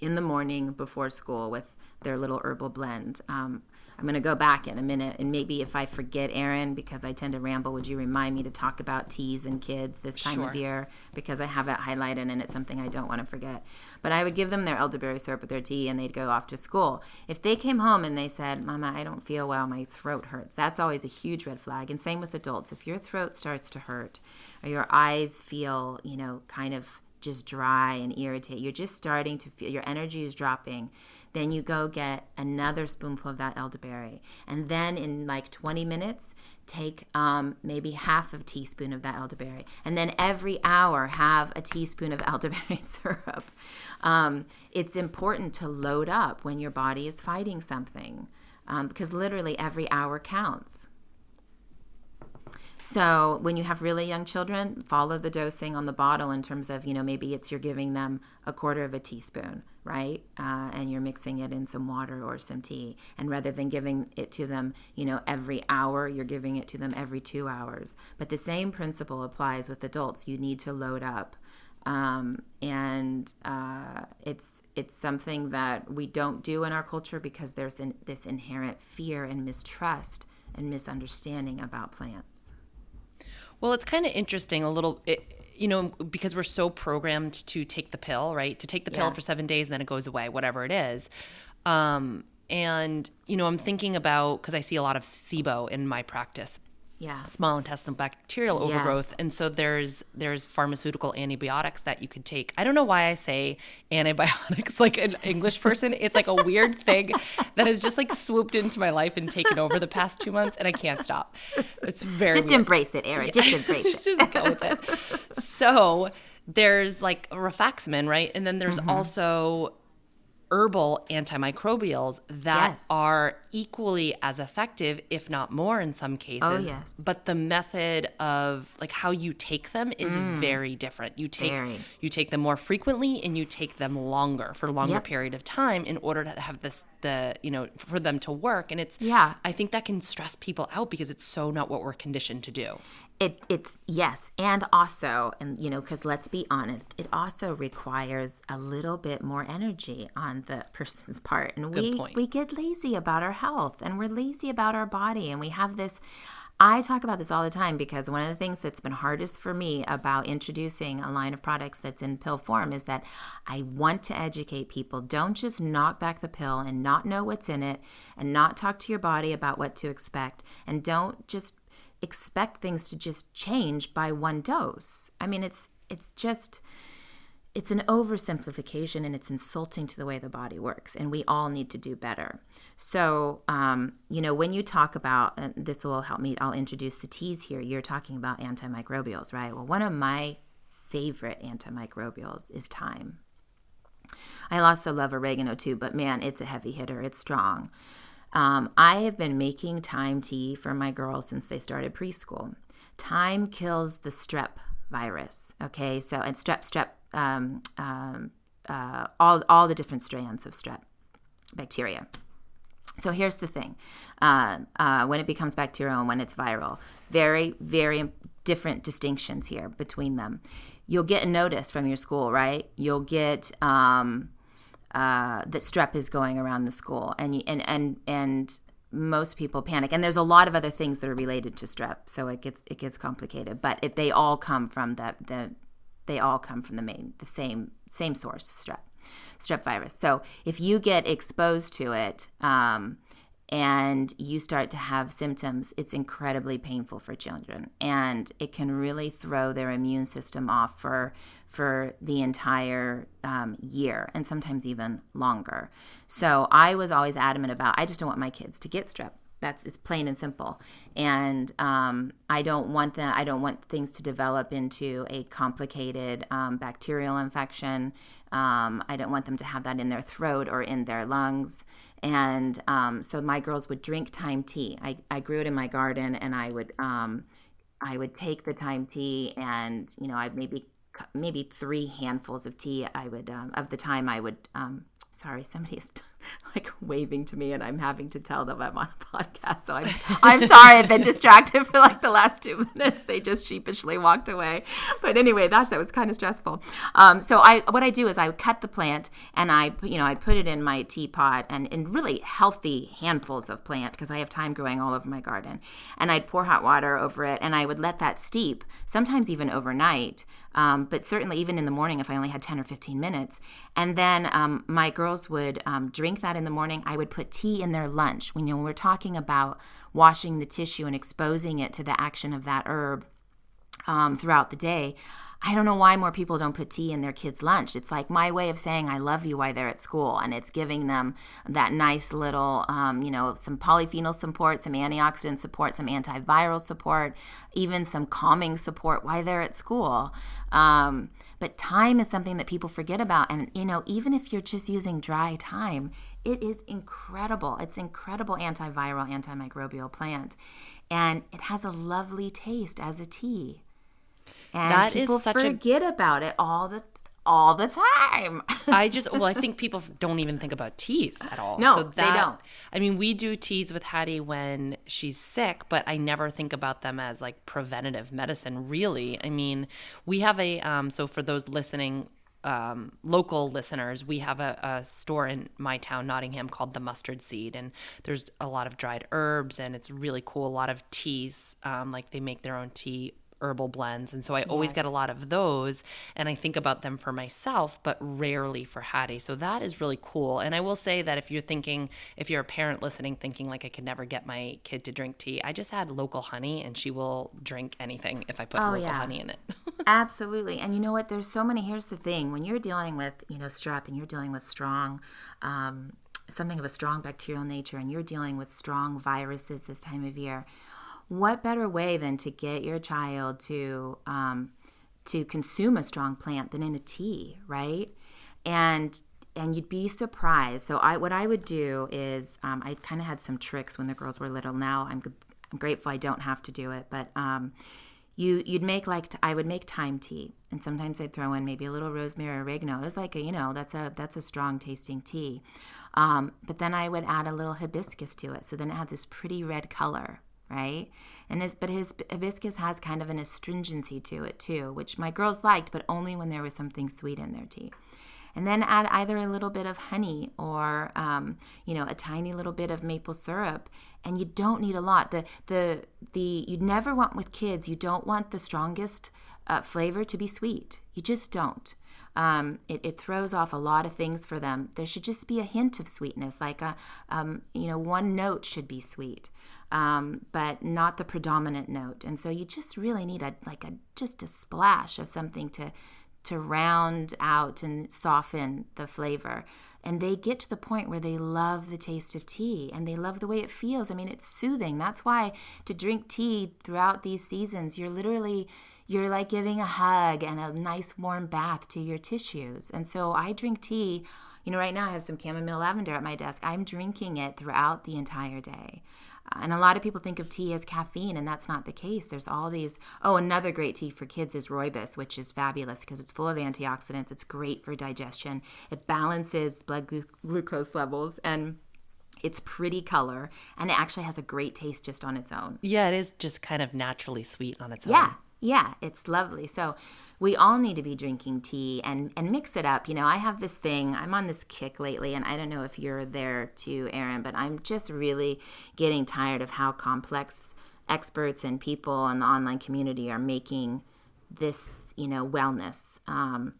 in the morning before school with their little herbal blend. Um, I'm going to go back in a minute, and maybe if I forget, Erin, because I tend to ramble, would you remind me to talk about teas and kids this time sure. of year because I have it highlighted and it's something I don't want to forget. But I would give them their elderberry syrup with their tea, and they'd go off to school. If they came home and they said, "Mama, I don't feel well, my throat hurts," that's always a huge red flag. And same with adults. If your throat starts to hurt, or your eyes feel, you know, kind of just dry and irritate, you're just starting to feel your energy is dropping then you go get another spoonful of that elderberry. And then in like 20 minutes, take um, maybe half a teaspoon of that elderberry. And then every hour, have a teaspoon of elderberry syrup. Um, it's important to load up when your body is fighting something um, because literally every hour counts. So when you have really young children, follow the dosing on the bottle in terms of, you know, maybe it's you're giving them a quarter of a teaspoon, right? Uh, and you're mixing it in some water or some tea. And rather than giving it to them, you know, every hour, you're giving it to them every two hours. But the same principle applies with adults. You need to load up. Um, and uh, it's it's something that we don't do in our culture because there's this inherent fear and mistrust and misunderstanding about plants. Well, it's kind of interesting a little. It, you know, because we're so programmed to take the pill, right? To take the pill yeah. for seven days and then it goes away, whatever it is. Um, and, you know, I'm thinking about because I see a lot of SIBO in my practice yeah. small intestinal bacterial overgrowth yes. and so there's there's pharmaceutical antibiotics that you could take i don't know why i say antibiotics like an english person it's like a weird thing that has just like swooped into my life and taken over the past two months and i can't stop it's very just weird. embrace it Erin. just embrace just, it just go with it so there's like rifaximin right and then there's mm-hmm. also herbal antimicrobials that Yes. are equally as effective, if not more in some cases. Oh, yes. But the method of like how you take them is very different. You take Mm. Very. you take them more frequently and you take them longer for a longer Yep. period of time in order to have this the you know for them to work and it's Yeah. I think that can stress people out because it's so not what we're conditioned to do. It, it's yes, and also, and you know, because let's be honest, it also requires a little bit more energy on the person's part, and we point. we get lazy about our health, and we're lazy about our body, and we have this. I talk about this all the time because one of the things that's been hardest for me about introducing a line of products that's in pill form is that I want to educate people. Don't just knock back the pill and not know what's in it and not talk to your body about what to expect. And don't just expect things to just change by one dose. I mean, it's it's just it's an oversimplification and it's insulting to the way the body works and we all need to do better. So um, you know when you talk about this will help me i'll introduce the teas here. You're talking about antimicrobials right? Well one of my favorite antimicrobials is thyme. I also love oregano too but man it's a heavy hitter. It's strong um, i have been making thyme tea for my girls since they started preschool thyme kills the strep virus okay so and strep strep um, um, uh, all, all the different strands of strep bacteria so here's the thing uh, uh, when it becomes bacterial and when it's viral, very, very different distinctions here between them. You'll get a notice from your school, right? You'll get um, uh, that strep is going around the school, and, and, and, and most people panic. And there's a lot of other things that are related to strep, so it gets, it gets complicated, but it, they all come from the, the, they all come from the main, the same, same source, strep strep virus. So if you get exposed to it um, and you start to have symptoms, it's incredibly painful for children, and it can really throw their immune system off for for the entire um, year and sometimes even longer. So I was always adamant about I just don't want my kids to get strep that's it's plain and simple. And um, i don't want them i don't want things to develop into a complicated um, bacterial infection. Um, i don't want them to have that in their throat or in their lungs. And um, so my girls would drink thyme tea. I, I grew it in my garden and i would um, i would take the thyme tea and you know i maybe maybe three handfuls of tea i would um, of the thyme i would sorry somebody is like waving to me and i'm having to tell them i'm on a podcast. So i'm i'm sorry i've been distracted for like the last two minutes. They just sheepishly walked away. But anyway that's that was kind of stressful. Um, so i what i do is i cut the plant and i you know i put it in my teapot and in really healthy handfuls of plant because i have thyme growing all over my garden. And i'd pour hot water over it and i would let that steep sometimes even overnight um, but certainly even in the morning if i only had 10 or 15 minutes. And then um, my girls would um, that in the morning. I would put tea in their lunch. When, you know, when we're talking about washing the tissue and exposing it to the action of that herb um, throughout the day, I don't know why more people don't put tea in their kids' lunch. It's like my way of saying I love you while they're at school, and it's giving them that nice little, um, you know, some polyphenol support, some antioxidant support, some antiviral support, even some calming support while they're at school. Um, but thyme is something that people forget about, and you know, even if you're just using dry thyme, it is incredible. It's incredible antiviral, antimicrobial plant, and it has a lovely taste as a tea. And That people such a- forget about it all the all the time. I just well, I think people don't even think about teas at all. No, so they don't. I mean, we do teas with Hattie when she's sick, but I never think about them as like preventative medicine. Really, I mean, we have a um. So for those listening, um, local listeners, we have a, a store in my town, Nottingham, called the Mustard Seed, and there's a lot of dried herbs, and it's really cool. A lot of teas, um, like they make their own tea herbal blends. And so I always get a lot of those and I think about them for myself, but rarely for Hattie. So that is really cool. And I will say that if you're thinking, if you're a parent listening, thinking like I could never get my kid to drink tea, I just add local honey and she will drink anything if I put local yeah. honey in it. Absolutely. And you know what? There's so many. Here's the thing when you're dealing with, you know, strep and you're dealing with strong, um, something of a strong bacterial nature and you're dealing with strong viruses this time of year, what better way than to get your child to, um, to consume a strong plant than in a tea, right? And and you'd be surprised. So I, what I would do is, um, I kind of had some tricks when the girls were little. Now I'm, I'm grateful I don't have to do it, but um, you you'd make like I would make thyme tea, and sometimes I'd throw in maybe a little rosemary or oregano. It was like a you know that's a that's a strong tasting tea, um, but then I would add a little hibiscus to it, so then it had this pretty red color, right? And his, but his hibiscus has kind of an astringency to it too, which my girls liked, but only when there was something sweet in their tea. And then add either a little bit of honey or um, you know a tiny little bit of maple syrup and you don't need a lot. The the the you never want with kids you don't want the strongest uh, flavor to be sweet. You just don't um, it, it, throws off a lot of things for them there should just be a hint of sweetness like a um, you know one note should be sweet um, but not the predominant note and so you just really need a like a just a splash of something to to round out and soften the flavor. And they get to the point where they love the taste of tea and they love the way it feels. I mean, it's soothing. That's why to drink tea throughout these seasons, you're literally you're like giving a hug and a nice warm bath to your tissues. And so I drink tea you know, right now I have some chamomile lavender at my desk. I'm drinking it throughout the entire day. Uh, and a lot of people think of tea as caffeine, and that's not the case. There's all these. Oh, another great tea for kids is rooibos, which is fabulous because it's full of antioxidants. It's great for digestion. It balances blood glu- glucose levels and it's pretty color and it actually has a great taste just on its own. Yeah, it is just kind of naturally sweet on its yeah, own. Yeah, it's lovely. So we all need to be drinking tea and and mix it up. You know, I have this thing. I'm on this kick lately, and I don't know if you're there too, Erin, but I'm just really getting tired of how complex experts and people in the online community are making this, you know, wellness. Um,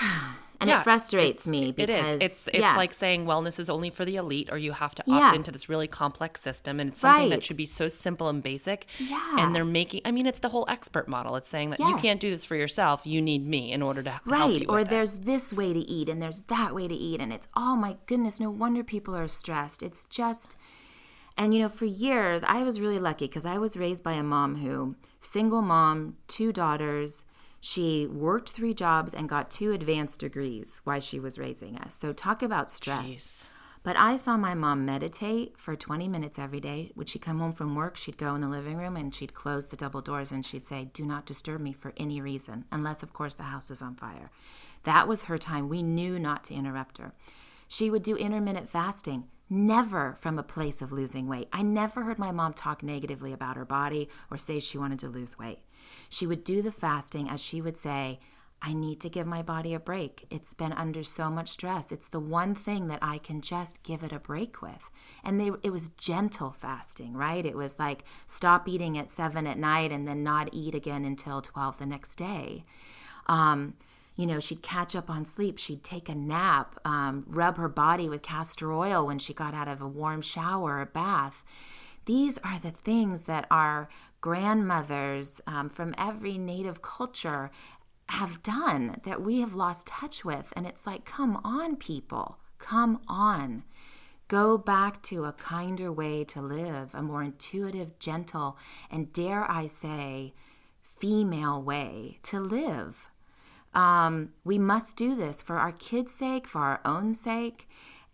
and yeah, it frustrates me because it is. It's it's yeah. like saying wellness is only for the elite, or you have to opt yeah. into this really complex system, and it's something right. that should be so simple and basic. Yeah. And they're making. I mean, it's the whole expert model. It's saying that you can't do this for yourself. You need me in order to right. Or there's it. this way to eat, and there's that way to eat, and it's oh my goodness, no wonder people are stressed. It's just. And you know, for years, I was really lucky because I was raised by a mom who, single mom, two daughters, she worked three jobs and got two advanced degrees while she was raising us. So, talk about stress. Jeez. But I saw my mom meditate for 20 minutes every day. Would she come home from work, she'd go in the living room and she'd close the double doors and she'd say, Do not disturb me for any reason, unless, of course, the house is on fire. That was her time. We knew not to interrupt her. She would do intermittent fasting never from a place of losing weight. I never heard my mom talk negatively about her body or say she wanted to lose weight. She would do the fasting as she would say, I need to give my body a break. It's been under so much stress. It's the one thing that I can just give it a break with. And they, it was gentle fasting, right? It was like stop eating at seven at night and then not eat again until 12 the next day. Um, you know, she'd catch up on sleep. She'd take a nap, um, rub her body with castor oil when she got out of a warm shower or bath. These are the things that our grandmothers um, from every native culture have done that we have lost touch with. And it's like, come on, people, come on. Go back to a kinder way to live, a more intuitive, gentle, and dare I say, female way to live. Um, we must do this for our kids' sake, for our own sake,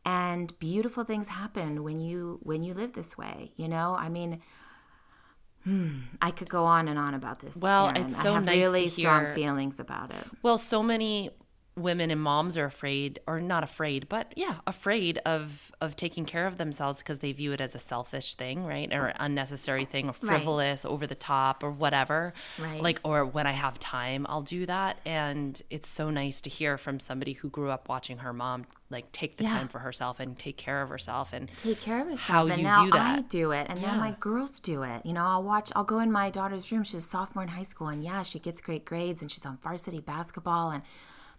and beautiful things happen when you when you live this way. You know, I mean, hmm, I could go on and on about this. Well, Erin. it's so I have nice really strong feelings about it. Well, so many women and moms are afraid or not afraid but yeah afraid of of taking care of themselves because they view it as a selfish thing right or unnecessary thing or frivolous right. over the top or whatever right. like or when i have time i'll do that and it's so nice to hear from somebody who grew up watching her mom like take the yeah. time for herself and take care of herself and take care of herself how and you now view that. i do it and yeah. now my girls do it you know i'll watch i'll go in my daughter's room she's a sophomore in high school and yeah she gets great grades and she's on varsity basketball and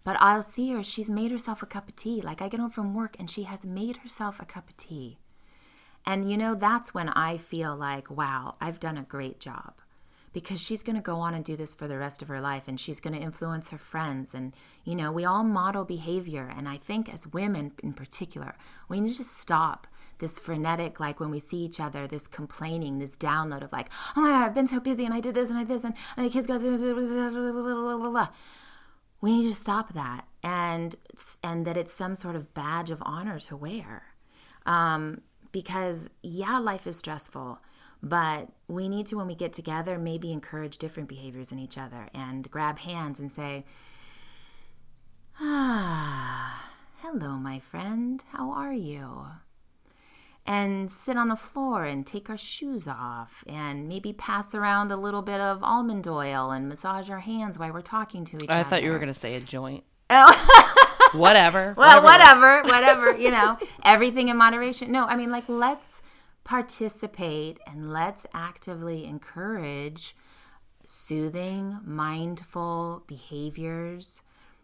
but I'll see her, she's made herself a cup of tea. Like I get home from work and she has made herself a cup of tea. And you know, that's when I feel like, wow, I've done a great job. Because she's going to go on and do this for the rest of her life and she's going to influence her friends. And, you know, we all model behavior. And I think as women in particular, we need to stop this frenetic, like when we see each other, this complaining, this download of like, oh my God, I've been so busy and I did this and I did this and, and the kids go, blah, blah, blah, we need to stop that and and that it's some sort of badge of honor to wear. Um, because yeah, life is stressful, but we need to when we get together maybe encourage different behaviors in each other and grab hands and say, "Ah, hello, my friend. How are you?" And sit on the floor and take our shoes off and maybe pass around a little bit of almond oil and massage our hands while we're talking to each I other. I thought you were going to say a joint. Oh. whatever. Well, whatever, whatever, you know, everything in moderation. No, I mean, like, let's participate and let's actively encourage soothing, mindful behaviors,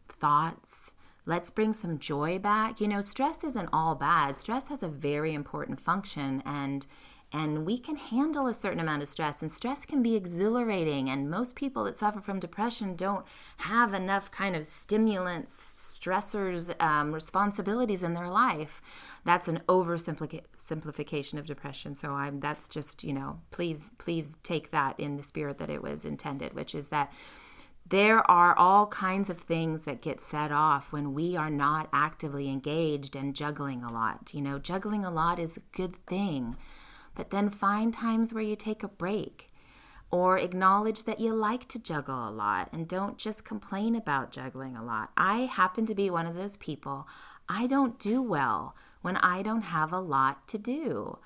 thoughts, Let's bring some joy back. You know, stress isn't all bad. Stress has a very important function and and we can handle a certain amount of stress and stress can be exhilarating and most people that suffer from depression don't have enough kind of stimulants stressors um, responsibilities in their life that's an oversimplification of depression so i'm that's just you know please please take that in the spirit that it was intended which is that there are all kinds of things that get set off when we are not actively engaged and juggling a lot. You know, juggling a lot is a good thing, but then find times where you take a break or acknowledge that you like to juggle a lot and don't just complain about juggling a lot. I happen to be one of those people. I don't do well when I don't have a lot to do.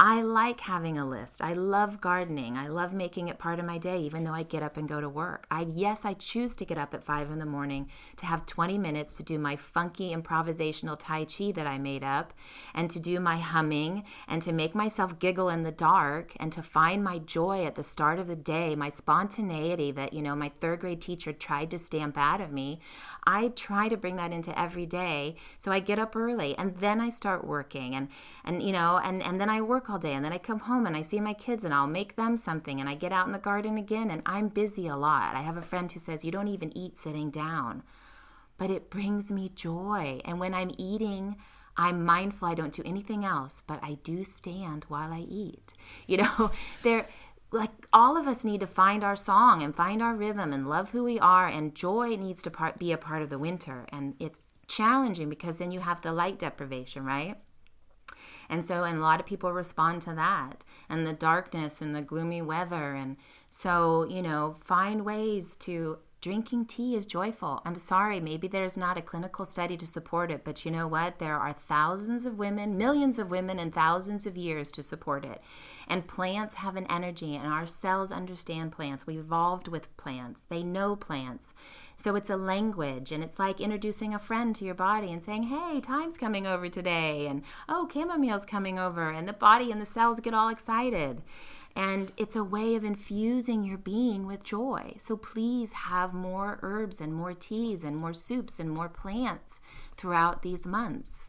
I like having a list. I love gardening. I love making it part of my day, even though I get up and go to work. I yes, I choose to get up at five in the morning to have 20 minutes to do my funky improvisational Tai Chi that I made up, and to do my humming, and to make myself giggle in the dark, and to find my joy at the start of the day, my spontaneity that you know my third grade teacher tried to stamp out of me. I try to bring that into every day. So I get up early, and then I start working, and and you know, and and then I work work all day and then I come home and I see my kids and I'll make them something and I get out in the garden again and I'm busy a lot. I have a friend who says, You don't even eat sitting down, but it brings me joy. And when I'm eating, I'm mindful I don't do anything else, but I do stand while I eat. You know, there like all of us need to find our song and find our rhythm and love who we are and joy needs to part, be a part of the winter and it's challenging because then you have the light deprivation, right? And so, and a lot of people respond to that and the darkness and the gloomy weather. And so, you know, find ways to drinking tea is joyful. I'm sorry, maybe there's not a clinical study to support it, but you know what? There are thousands of women, millions of women, and thousands of years to support it. And plants have an energy, and our cells understand plants. We evolved with plants, they know plants. So it's a language, and it's like introducing a friend to your body and saying, Hey, thyme's coming over today, and oh, chamomile's coming over, and the body and the cells get all excited. And it's a way of infusing your being with joy. So please have more herbs and more teas and more soups and more plants throughout these months.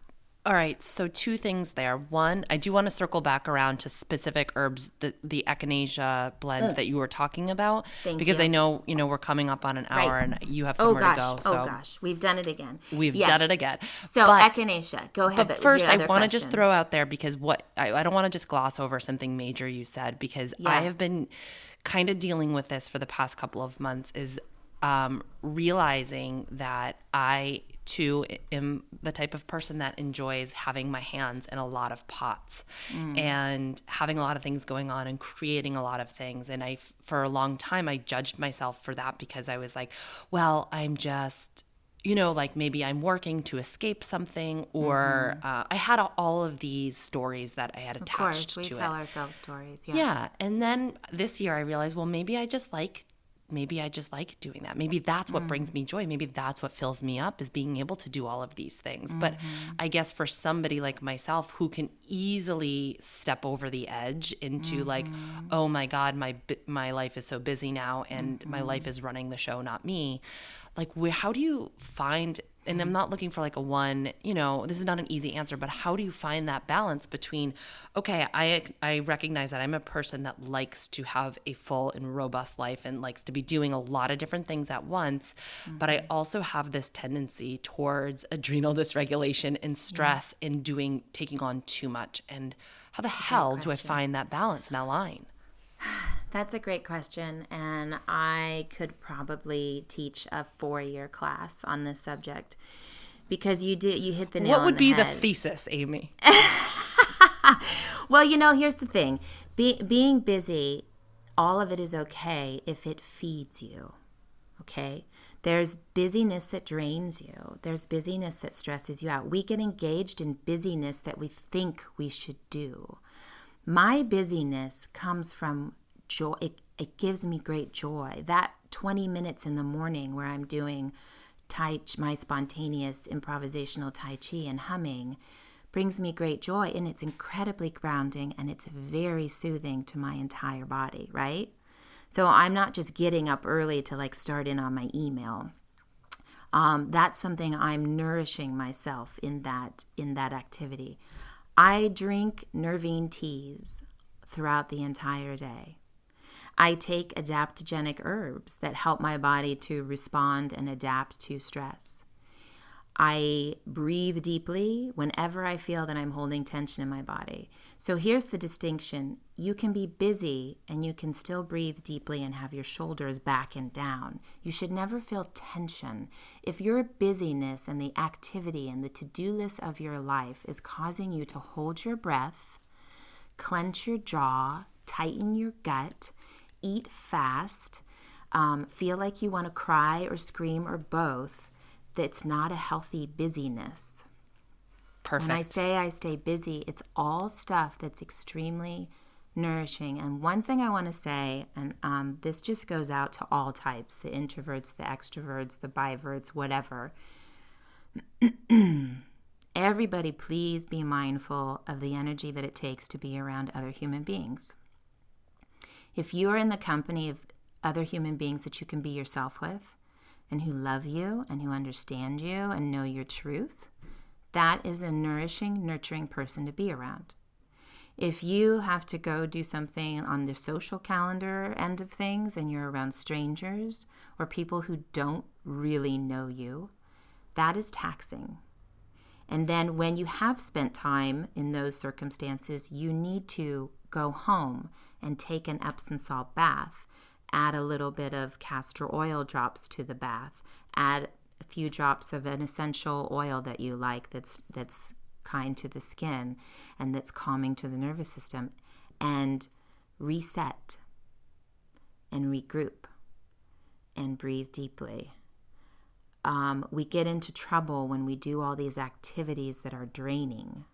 All right, so two things there. One, I do want to circle back around to specific herbs, the the echinacea blend mm. that you were talking about, Thank because you. I know you know we're coming up on an hour right. and you have somewhere oh, to go. So. Oh gosh, we've done it again. We've yes. done it again. So but, echinacea, go ahead. But first, I want to just throw out there because what I, I don't want to just gloss over something major you said because yeah. I have been kind of dealing with this for the past couple of months. Is um, realizing that I too am the type of person that enjoys having my hands in a lot of pots mm. and having a lot of things going on and creating a lot of things. And I, for a long time, I judged myself for that because I was like, well, I'm just you know, like maybe I'm working to escape something, or mm-hmm. uh, I had all of these stories that I had attached of course, we to tell it. ourselves stories. Yeah. yeah. And then this year I realized, well, maybe I just like maybe I just like doing that. Maybe that's what mm. brings me joy. Maybe that's what fills me up is being able to do all of these things. Mm-hmm. But I guess for somebody like myself who can easily step over the edge into mm-hmm. like, oh my god, my my life is so busy now and mm-hmm. my life is running the show, not me. Like, where, how do you find and I'm not looking for like a one, you know, this is not an easy answer, but how do you find that balance between okay, I I recognize that I'm a person that likes to have a full and robust life and likes to be doing a lot of different things at once, mm-hmm. but I mm-hmm. also have this tendency towards adrenal dysregulation and stress yeah. in doing taking on too much and how the hell do I find that balance and that line? That's a great question, and I could probably teach a four-year class on this subject because you do you hit the nail. What would the be head. the thesis, Amy? Well, you know, here's the thing: Be, being busy, all of it is okay if it feeds you. Okay, there's busyness that drains you. There's busyness that stresses you out. We get engaged in busyness that we think we should do. My busyness comes from joy. It, it gives me great joy. That 20 minutes in the morning where I'm doing tai my spontaneous improvisational tai chi and humming brings me great joy and it's incredibly grounding and it's very soothing to my entire body, right? So I'm not just getting up early to like start in on my email. Um, that's something I'm nourishing myself in that in that activity. I drink nervine teas throughout the entire day. I take adaptogenic herbs that help my body to respond and adapt to stress. I breathe deeply whenever I feel that I'm holding tension in my body. So here's the distinction you can be busy and you can still breathe deeply and have your shoulders back and down. You should never feel tension. If your busyness and the activity and the to do list of your life is causing you to hold your breath, clench your jaw, tighten your gut, eat fast, um, feel like you want to cry or scream or both, that's not a healthy busyness. Perfect. When I say I stay busy, it's all stuff that's extremely nourishing. And one thing I want to say, and um, this just goes out to all types the introverts, the extroverts, the biverts, whatever. Everybody, please be mindful of the energy that it takes to be around other human beings. If you are in the company of other human beings that you can be yourself with, and who love you and who understand you and know your truth, that is a nourishing, nurturing person to be around. If you have to go do something on the social calendar end of things and you're around strangers or people who don't really know you, that is taxing. And then when you have spent time in those circumstances, you need to go home and take an Epsom salt bath add a little bit of castor oil drops to the bath add a few drops of an essential oil that you like that's that's kind to the skin and that's calming to the nervous system and reset and regroup and breathe deeply. Um, we get into trouble when we do all these activities that are draining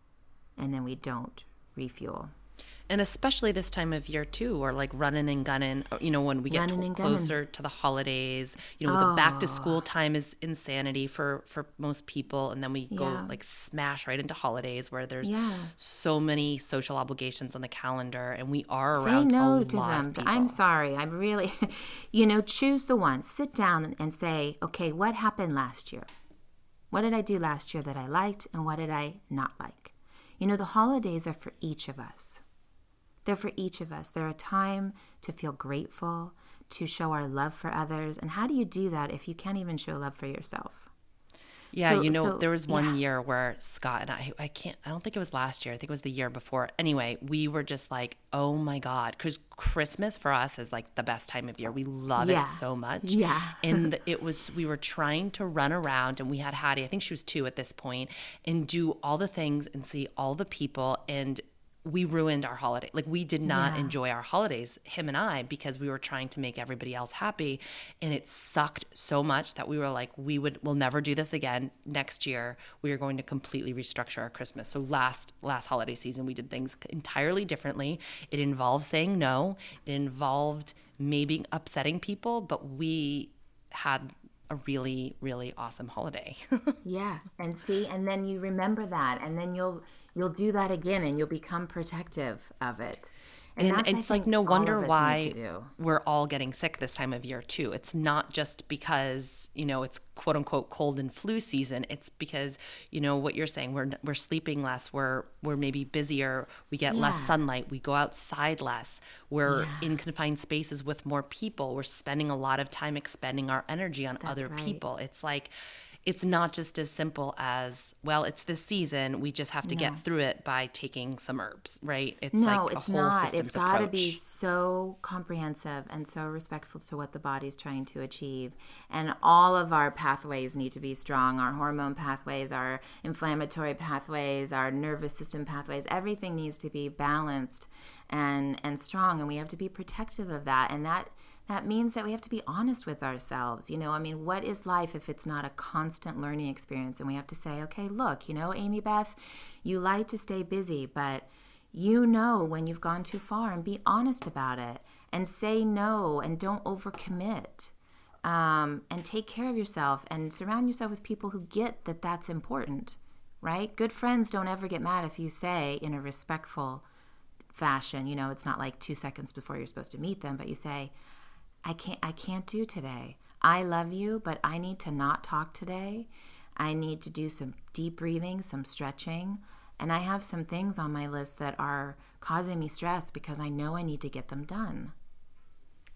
and then we don't refuel and especially this time of year too, or like running and gunning. Uh, you know, when we get to- closer to the holidays, you know, the back to school time is insanity for for most people, and then we go like smash right into holidays where there's Yeah. so many social obligations on the calendar, and we are Say around no to them. I'm sorry. I'm really, you know, choose the one. Sit down and say, okay, what happened last year? What did I do last year that I liked, and what did I not like? You know, the holidays are for each of us. They're for each of us. They're a time to feel grateful, to show our love for others. And how do you do that if you can't even show love for yourself? Yeah, So- you know, so- there was one yeah. year where Scott and I, I can't, I don't think it was last year. I think it was the year before. Anyway, we were just like, oh my God. Because Christmas for us is like the best time of year. We love Yeah. it so much. Yeah. and it was, we were trying to run around and we had Hattie, I think she was two at this point, and do all the things and see all the people. And we ruined our holiday. Like we did not Yeah. enjoy our holidays, him and I, because we were trying to make everybody else happy. And it sucked so much that we were like, we would we'll never do this again. Next year we are going to completely restructure our Christmas. So last last holiday season we did things entirely differently. It involved saying no. It involved maybe upsetting people, but we had a really, really awesome holiday. Yeah, and see, and then you remember that, and then you'll you'll do that again, and you'll become protective of it. And, that's, I it's like no wonder of us need why we're all getting sick this time of year too. It's not just because you know it's quote unquote cold and flu season. It's because you know what you're saying. We're we're sleeping less. We're we're maybe busier. We get less sunlight. We go outside less. We're in confined spaces with more people. We're spending a lot of time expending our energy on other right. people. It's like it's not just as simple as well it's this season we just have to get through it by taking some herbs right it's no, like a it's whole not. It's got to be so comprehensive and so respectful to what the body's trying to achieve. And all of our pathways need to be strong our hormone pathways, our inflammatory pathways, our nervous system pathways. Everything needs to be balanced and, and strong. And we have to be protective of that. And that. That means that we have to be honest with ourselves. You know, I mean, what is life if it's not a constant learning experience? And we have to say, okay, look, you know, Amy Beth, you like to stay busy, but you know when you've gone too far and be honest about it and say no and don't overcommit um, and take care of yourself and surround yourself with people who get that that's important right good friends don't ever get mad if you say in a respectful fashion you know it's not like two seconds before you're supposed to meet them but you say i can't i can't do today i love you but i need to not talk today i need to do some deep breathing some stretching and I have some things on my list that are causing me stress because I know I need to get them done.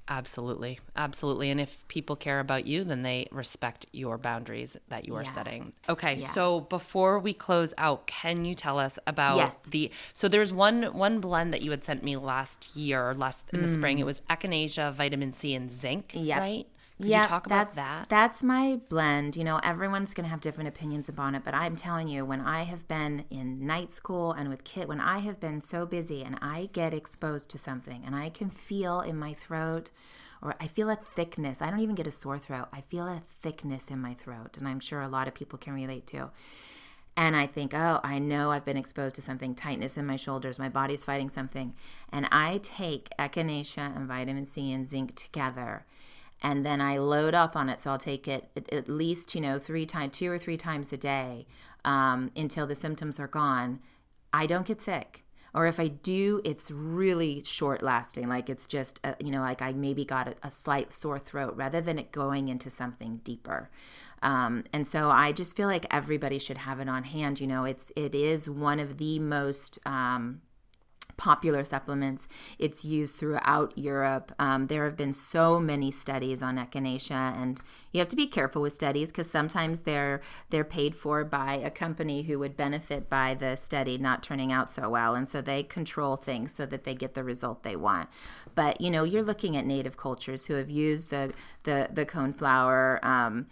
Absolutely. Absolutely. And if people care about you, then they respect your boundaries that you are Yeah. setting. Okay. So before we close out, can you tell us about Yes. the so there's one one blend that you had sent me last year, last in the spring. It was echinacea, vitamin C, and zinc. Mm. Yep. Right? Could yeah, you talk about that's, that? That's my blend. You know, everyone's going to have different opinions upon it, but I'm telling you, when I have been in night school and with Kit, when I have been so busy and I get exposed to something and I can feel in my throat or I feel a thickness. I don't even get a sore throat. I feel a thickness in my throat, and I'm sure a lot of people can relate to. And I think, oh, I know I've been exposed to something, tightness in my shoulders, my body's fighting something. And I take echinacea and vitamin C and zinc together and then I load up on it. So I'll take it at, least, you know, three times, two or three times a day um, until the symptoms are gone. I don't get sick. Or if I do, it's really short lasting. Like it's just, a, you know, like I maybe got a, a slight sore throat rather than it going into something deeper. Um, and so I just feel like everybody should have it on hand. You know, it's it is one of the most um, popular supplements. It's used throughout Europe. Um, there have been so many studies on echinacea, and you have to be careful with studies because sometimes they're they're paid for by a company who would benefit by the study not turning out so well, and so they control things so that they get the result they want. But you know, you're looking at native cultures who have used the the the cone flower. Um,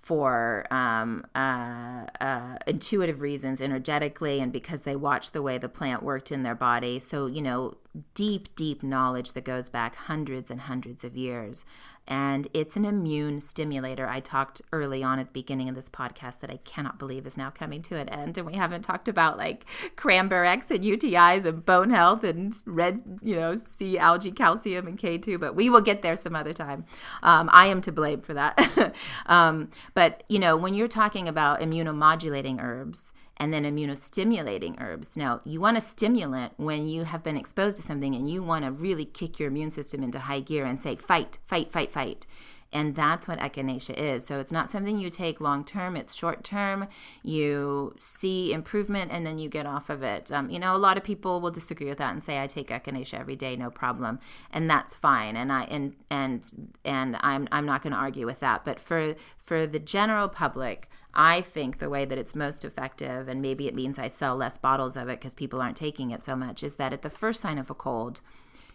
for um, uh, uh, intuitive reasons, energetically, and because they watched the way the plant worked in their body. So, you know, deep, deep knowledge that goes back hundreds and hundreds of years. And it's an immune stimulator. I talked early on at the beginning of this podcast that I cannot believe is now coming to an end. And we haven't talked about like cranberries and UTIs and bone health and red, you know, sea algae, calcium, and K2. But we will get there some other time. Um, I am to blame for that. um, but, you know, when you're talking about immunomodulating herbs, and then immunostimulating herbs. Now, you want a stimulant when you have been exposed to something and you want to really kick your immune system into high gear and say, fight, fight, fight, fight. And that's what echinacea is. So it's not something you take long term, it's short term. You see improvement and then you get off of it. Um, you know, a lot of people will disagree with that and say, I take echinacea every day, no problem. And that's fine. And I and and and I'm I'm not going to argue with that. But for for the general public, I think the way that it's most effective, and maybe it means I sell less bottles of it because people aren't taking it so much, is that at the first sign of a cold,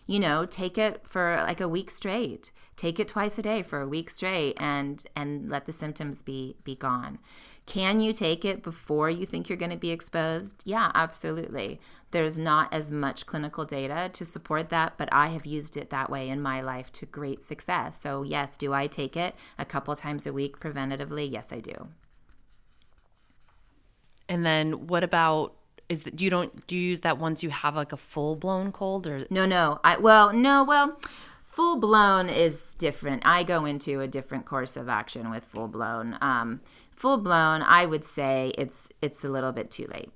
you know, take it for like a week straight. Take it twice a day for a week straight, and and let the symptoms be be gone. Can you take it before you think you're going to be exposed? Yeah, absolutely. There's not as much clinical data to support that, but I have used it that way in my life to great success. So, yes, do I take it a couple times a week preventatively? Yes, I do. And then what about is that you don't do you use that once you have like a full blown cold or No, no. I well, no, well, full blown is different. I go into a different course of action with full blown. Um, full blown, I would say it's it's a little bit too late.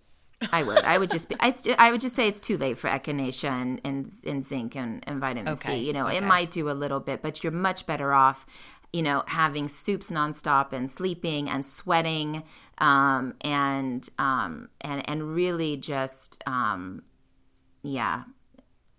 I would. I would just be. I, st- I would just say it's too late for echinacea and, and, and zinc and, and vitamin Okay, C. You know, it might do a little bit, but you're much better off. You know, having soups nonstop and sleeping and sweating, um, and um, and and really just um, yeah,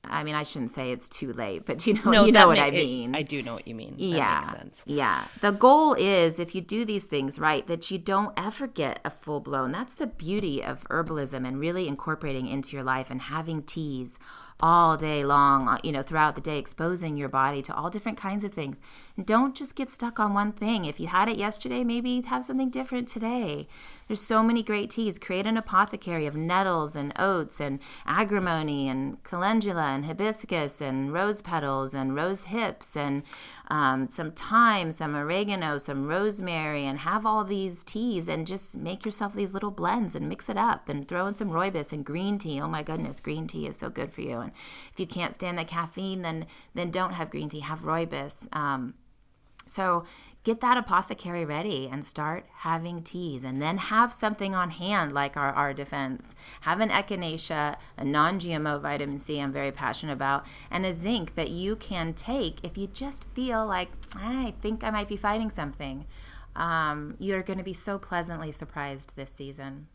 I mean, I shouldn't say it's too late, but you know, No, you know what ma- I it- mean. I do know what you mean. That yeah, makes sense. yeah. The goal is if you do these things right, that you don't ever get a full blown. That's the beauty of herbalism and really incorporating into your life and having teas all day long, uh, you know, throughout the day, exposing your body to all different kinds of things. Don't just get stuck on one thing. If you had it yesterday, maybe have something different today. There's so many great teas. Create an apothecary of nettles and oats and agrimony and calendula and hibiscus and rose petals and rose hips and um, some thyme, some oregano, some rosemary, and have all these teas and just make yourself these little blends and mix it up and throw in some rooibos and green tea. Oh my goodness, green tea is so good for you. If you can't stand the caffeine, then then don't have green tea. Have rooibos. Um, so get that apothecary ready and start having teas and then have something on hand like our, our defense. Have an echinacea, a non-GMO vitamin C I'm very passionate about, and a zinc that you can take if you just feel like, I think I might be fighting something. Um, you're going to be so pleasantly surprised this season.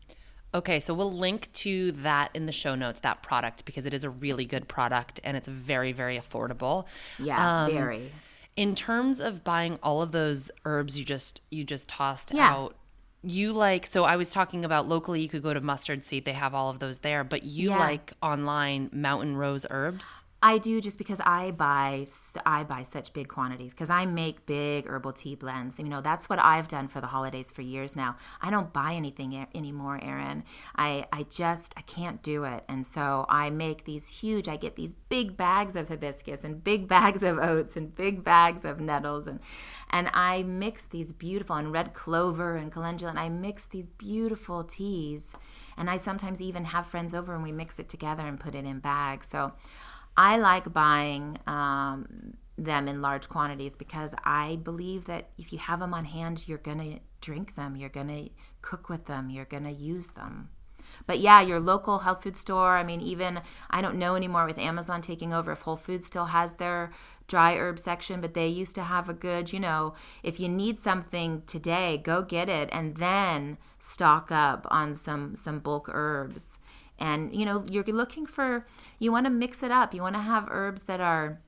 Okay, so we'll link to that in the show notes, that product, because it is a really good product and it's very, very affordable. Yeah, Um, very. In terms of buying all of those herbs you just you just tossed Yeah. out, you like so I was talking about locally you could go to mustard seed, they have all of those there, but you Yeah. like online mountain rose herbs? I do just because I buy I buy such big quantities because I make big herbal tea blends. You know that's what I've done for the holidays for years now. I don't buy anything anymore, Erin. I I just I can't do it, and so I make these huge. I get these big bags of hibiscus and big bags of oats and big bags of nettles and and I mix these beautiful and red clover and calendula and I mix these beautiful teas. And I sometimes even have friends over and we mix it together and put it in bags. So I like buying um, them in large quantities because I believe that if you have them on hand, you're going to drink them, you're going to cook with them, you're going to use them. But yeah, your local health food store, I mean, even I don't know anymore with Amazon taking over if Whole Foods still has their dry herb section, but they used to have a good, you know, if you need something today, go get it and then stock up on some some bulk herbs and you know you're looking for you want to mix it up. You want to have herbs that are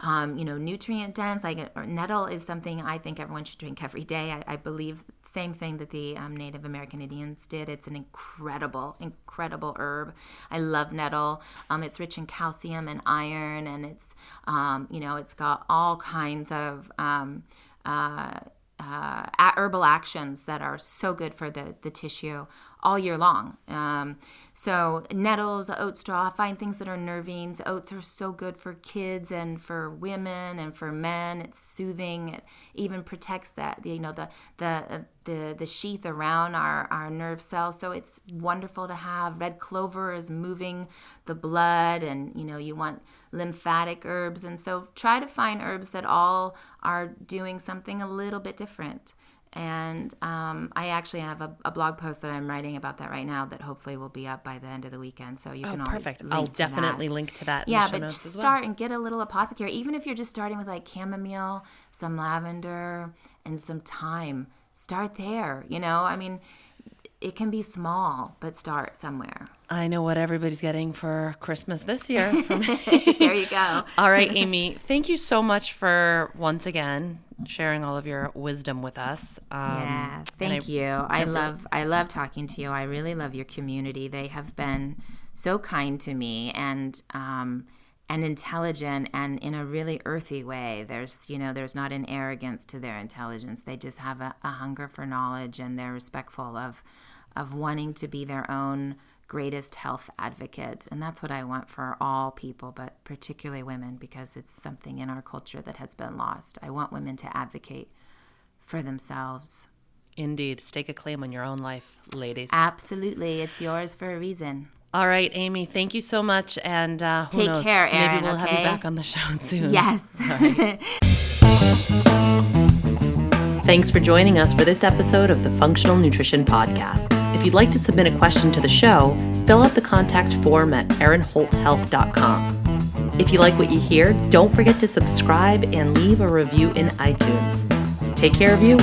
um, you know nutrient dense like or nettle is something i think everyone should drink every day. I, I believe same thing that the um, native american indians did. It's an incredible incredible herb. I love nettle. Um, it's rich in calcium and iron and it's um, you know it's got all kinds of um, uh, uh, herbal actions that are so good for the, the tissue all year long. Um, so nettles, oat straw, find things that are nervines. Oats are so good for kids and for women and for men. It's soothing. It even protects that you know the the uh, the the sheath around our our nerve cells. So it's wonderful to have. Red clover is moving the blood, and you know you want lymphatic herbs, and so try to find herbs that all are doing something a little bit different. And um, I actually have a, a blog post that I'm writing about that right now that hopefully will be up by the end of the weekend. So you can always Oh, Perfect. I'll definitely that. link to that. in Yeah, but just as well. start and get a little apothecary. Even if you're just starting with like chamomile, some lavender, and some thyme, start there. You know, I mean, it can be small, but start somewhere. I know what everybody's getting for Christmas this year. there you go. All right, Amy, thank you so much for once again sharing all of your wisdom with us. Um, Yeah, thank I- you. I love I love talking to you. I really love your community. They have been so kind to me and um and intelligent and in a really earthy way. There's you know, there's not an arrogance to their intelligence. They just have a, a hunger for knowledge and they're respectful of of wanting to be their own greatest health advocate. And that's what I want for all people, but particularly women, because it's something in our culture that has been lost. I want women to advocate for themselves. Indeed. Stake a claim on your own life, ladies. Absolutely. It's yours for a reason. All right, Amy, thank you so much. And uh, who Take knows? care, Erin, Maybe we'll have you back on the show soon. Yes. Thanks for joining us for this episode of the Functional Nutrition Podcast. If you'd like to submit a question to the show, fill out the contact form at erinholthealth.com. If you like what you hear, don't forget to subscribe and leave a review in iTunes. Take care of you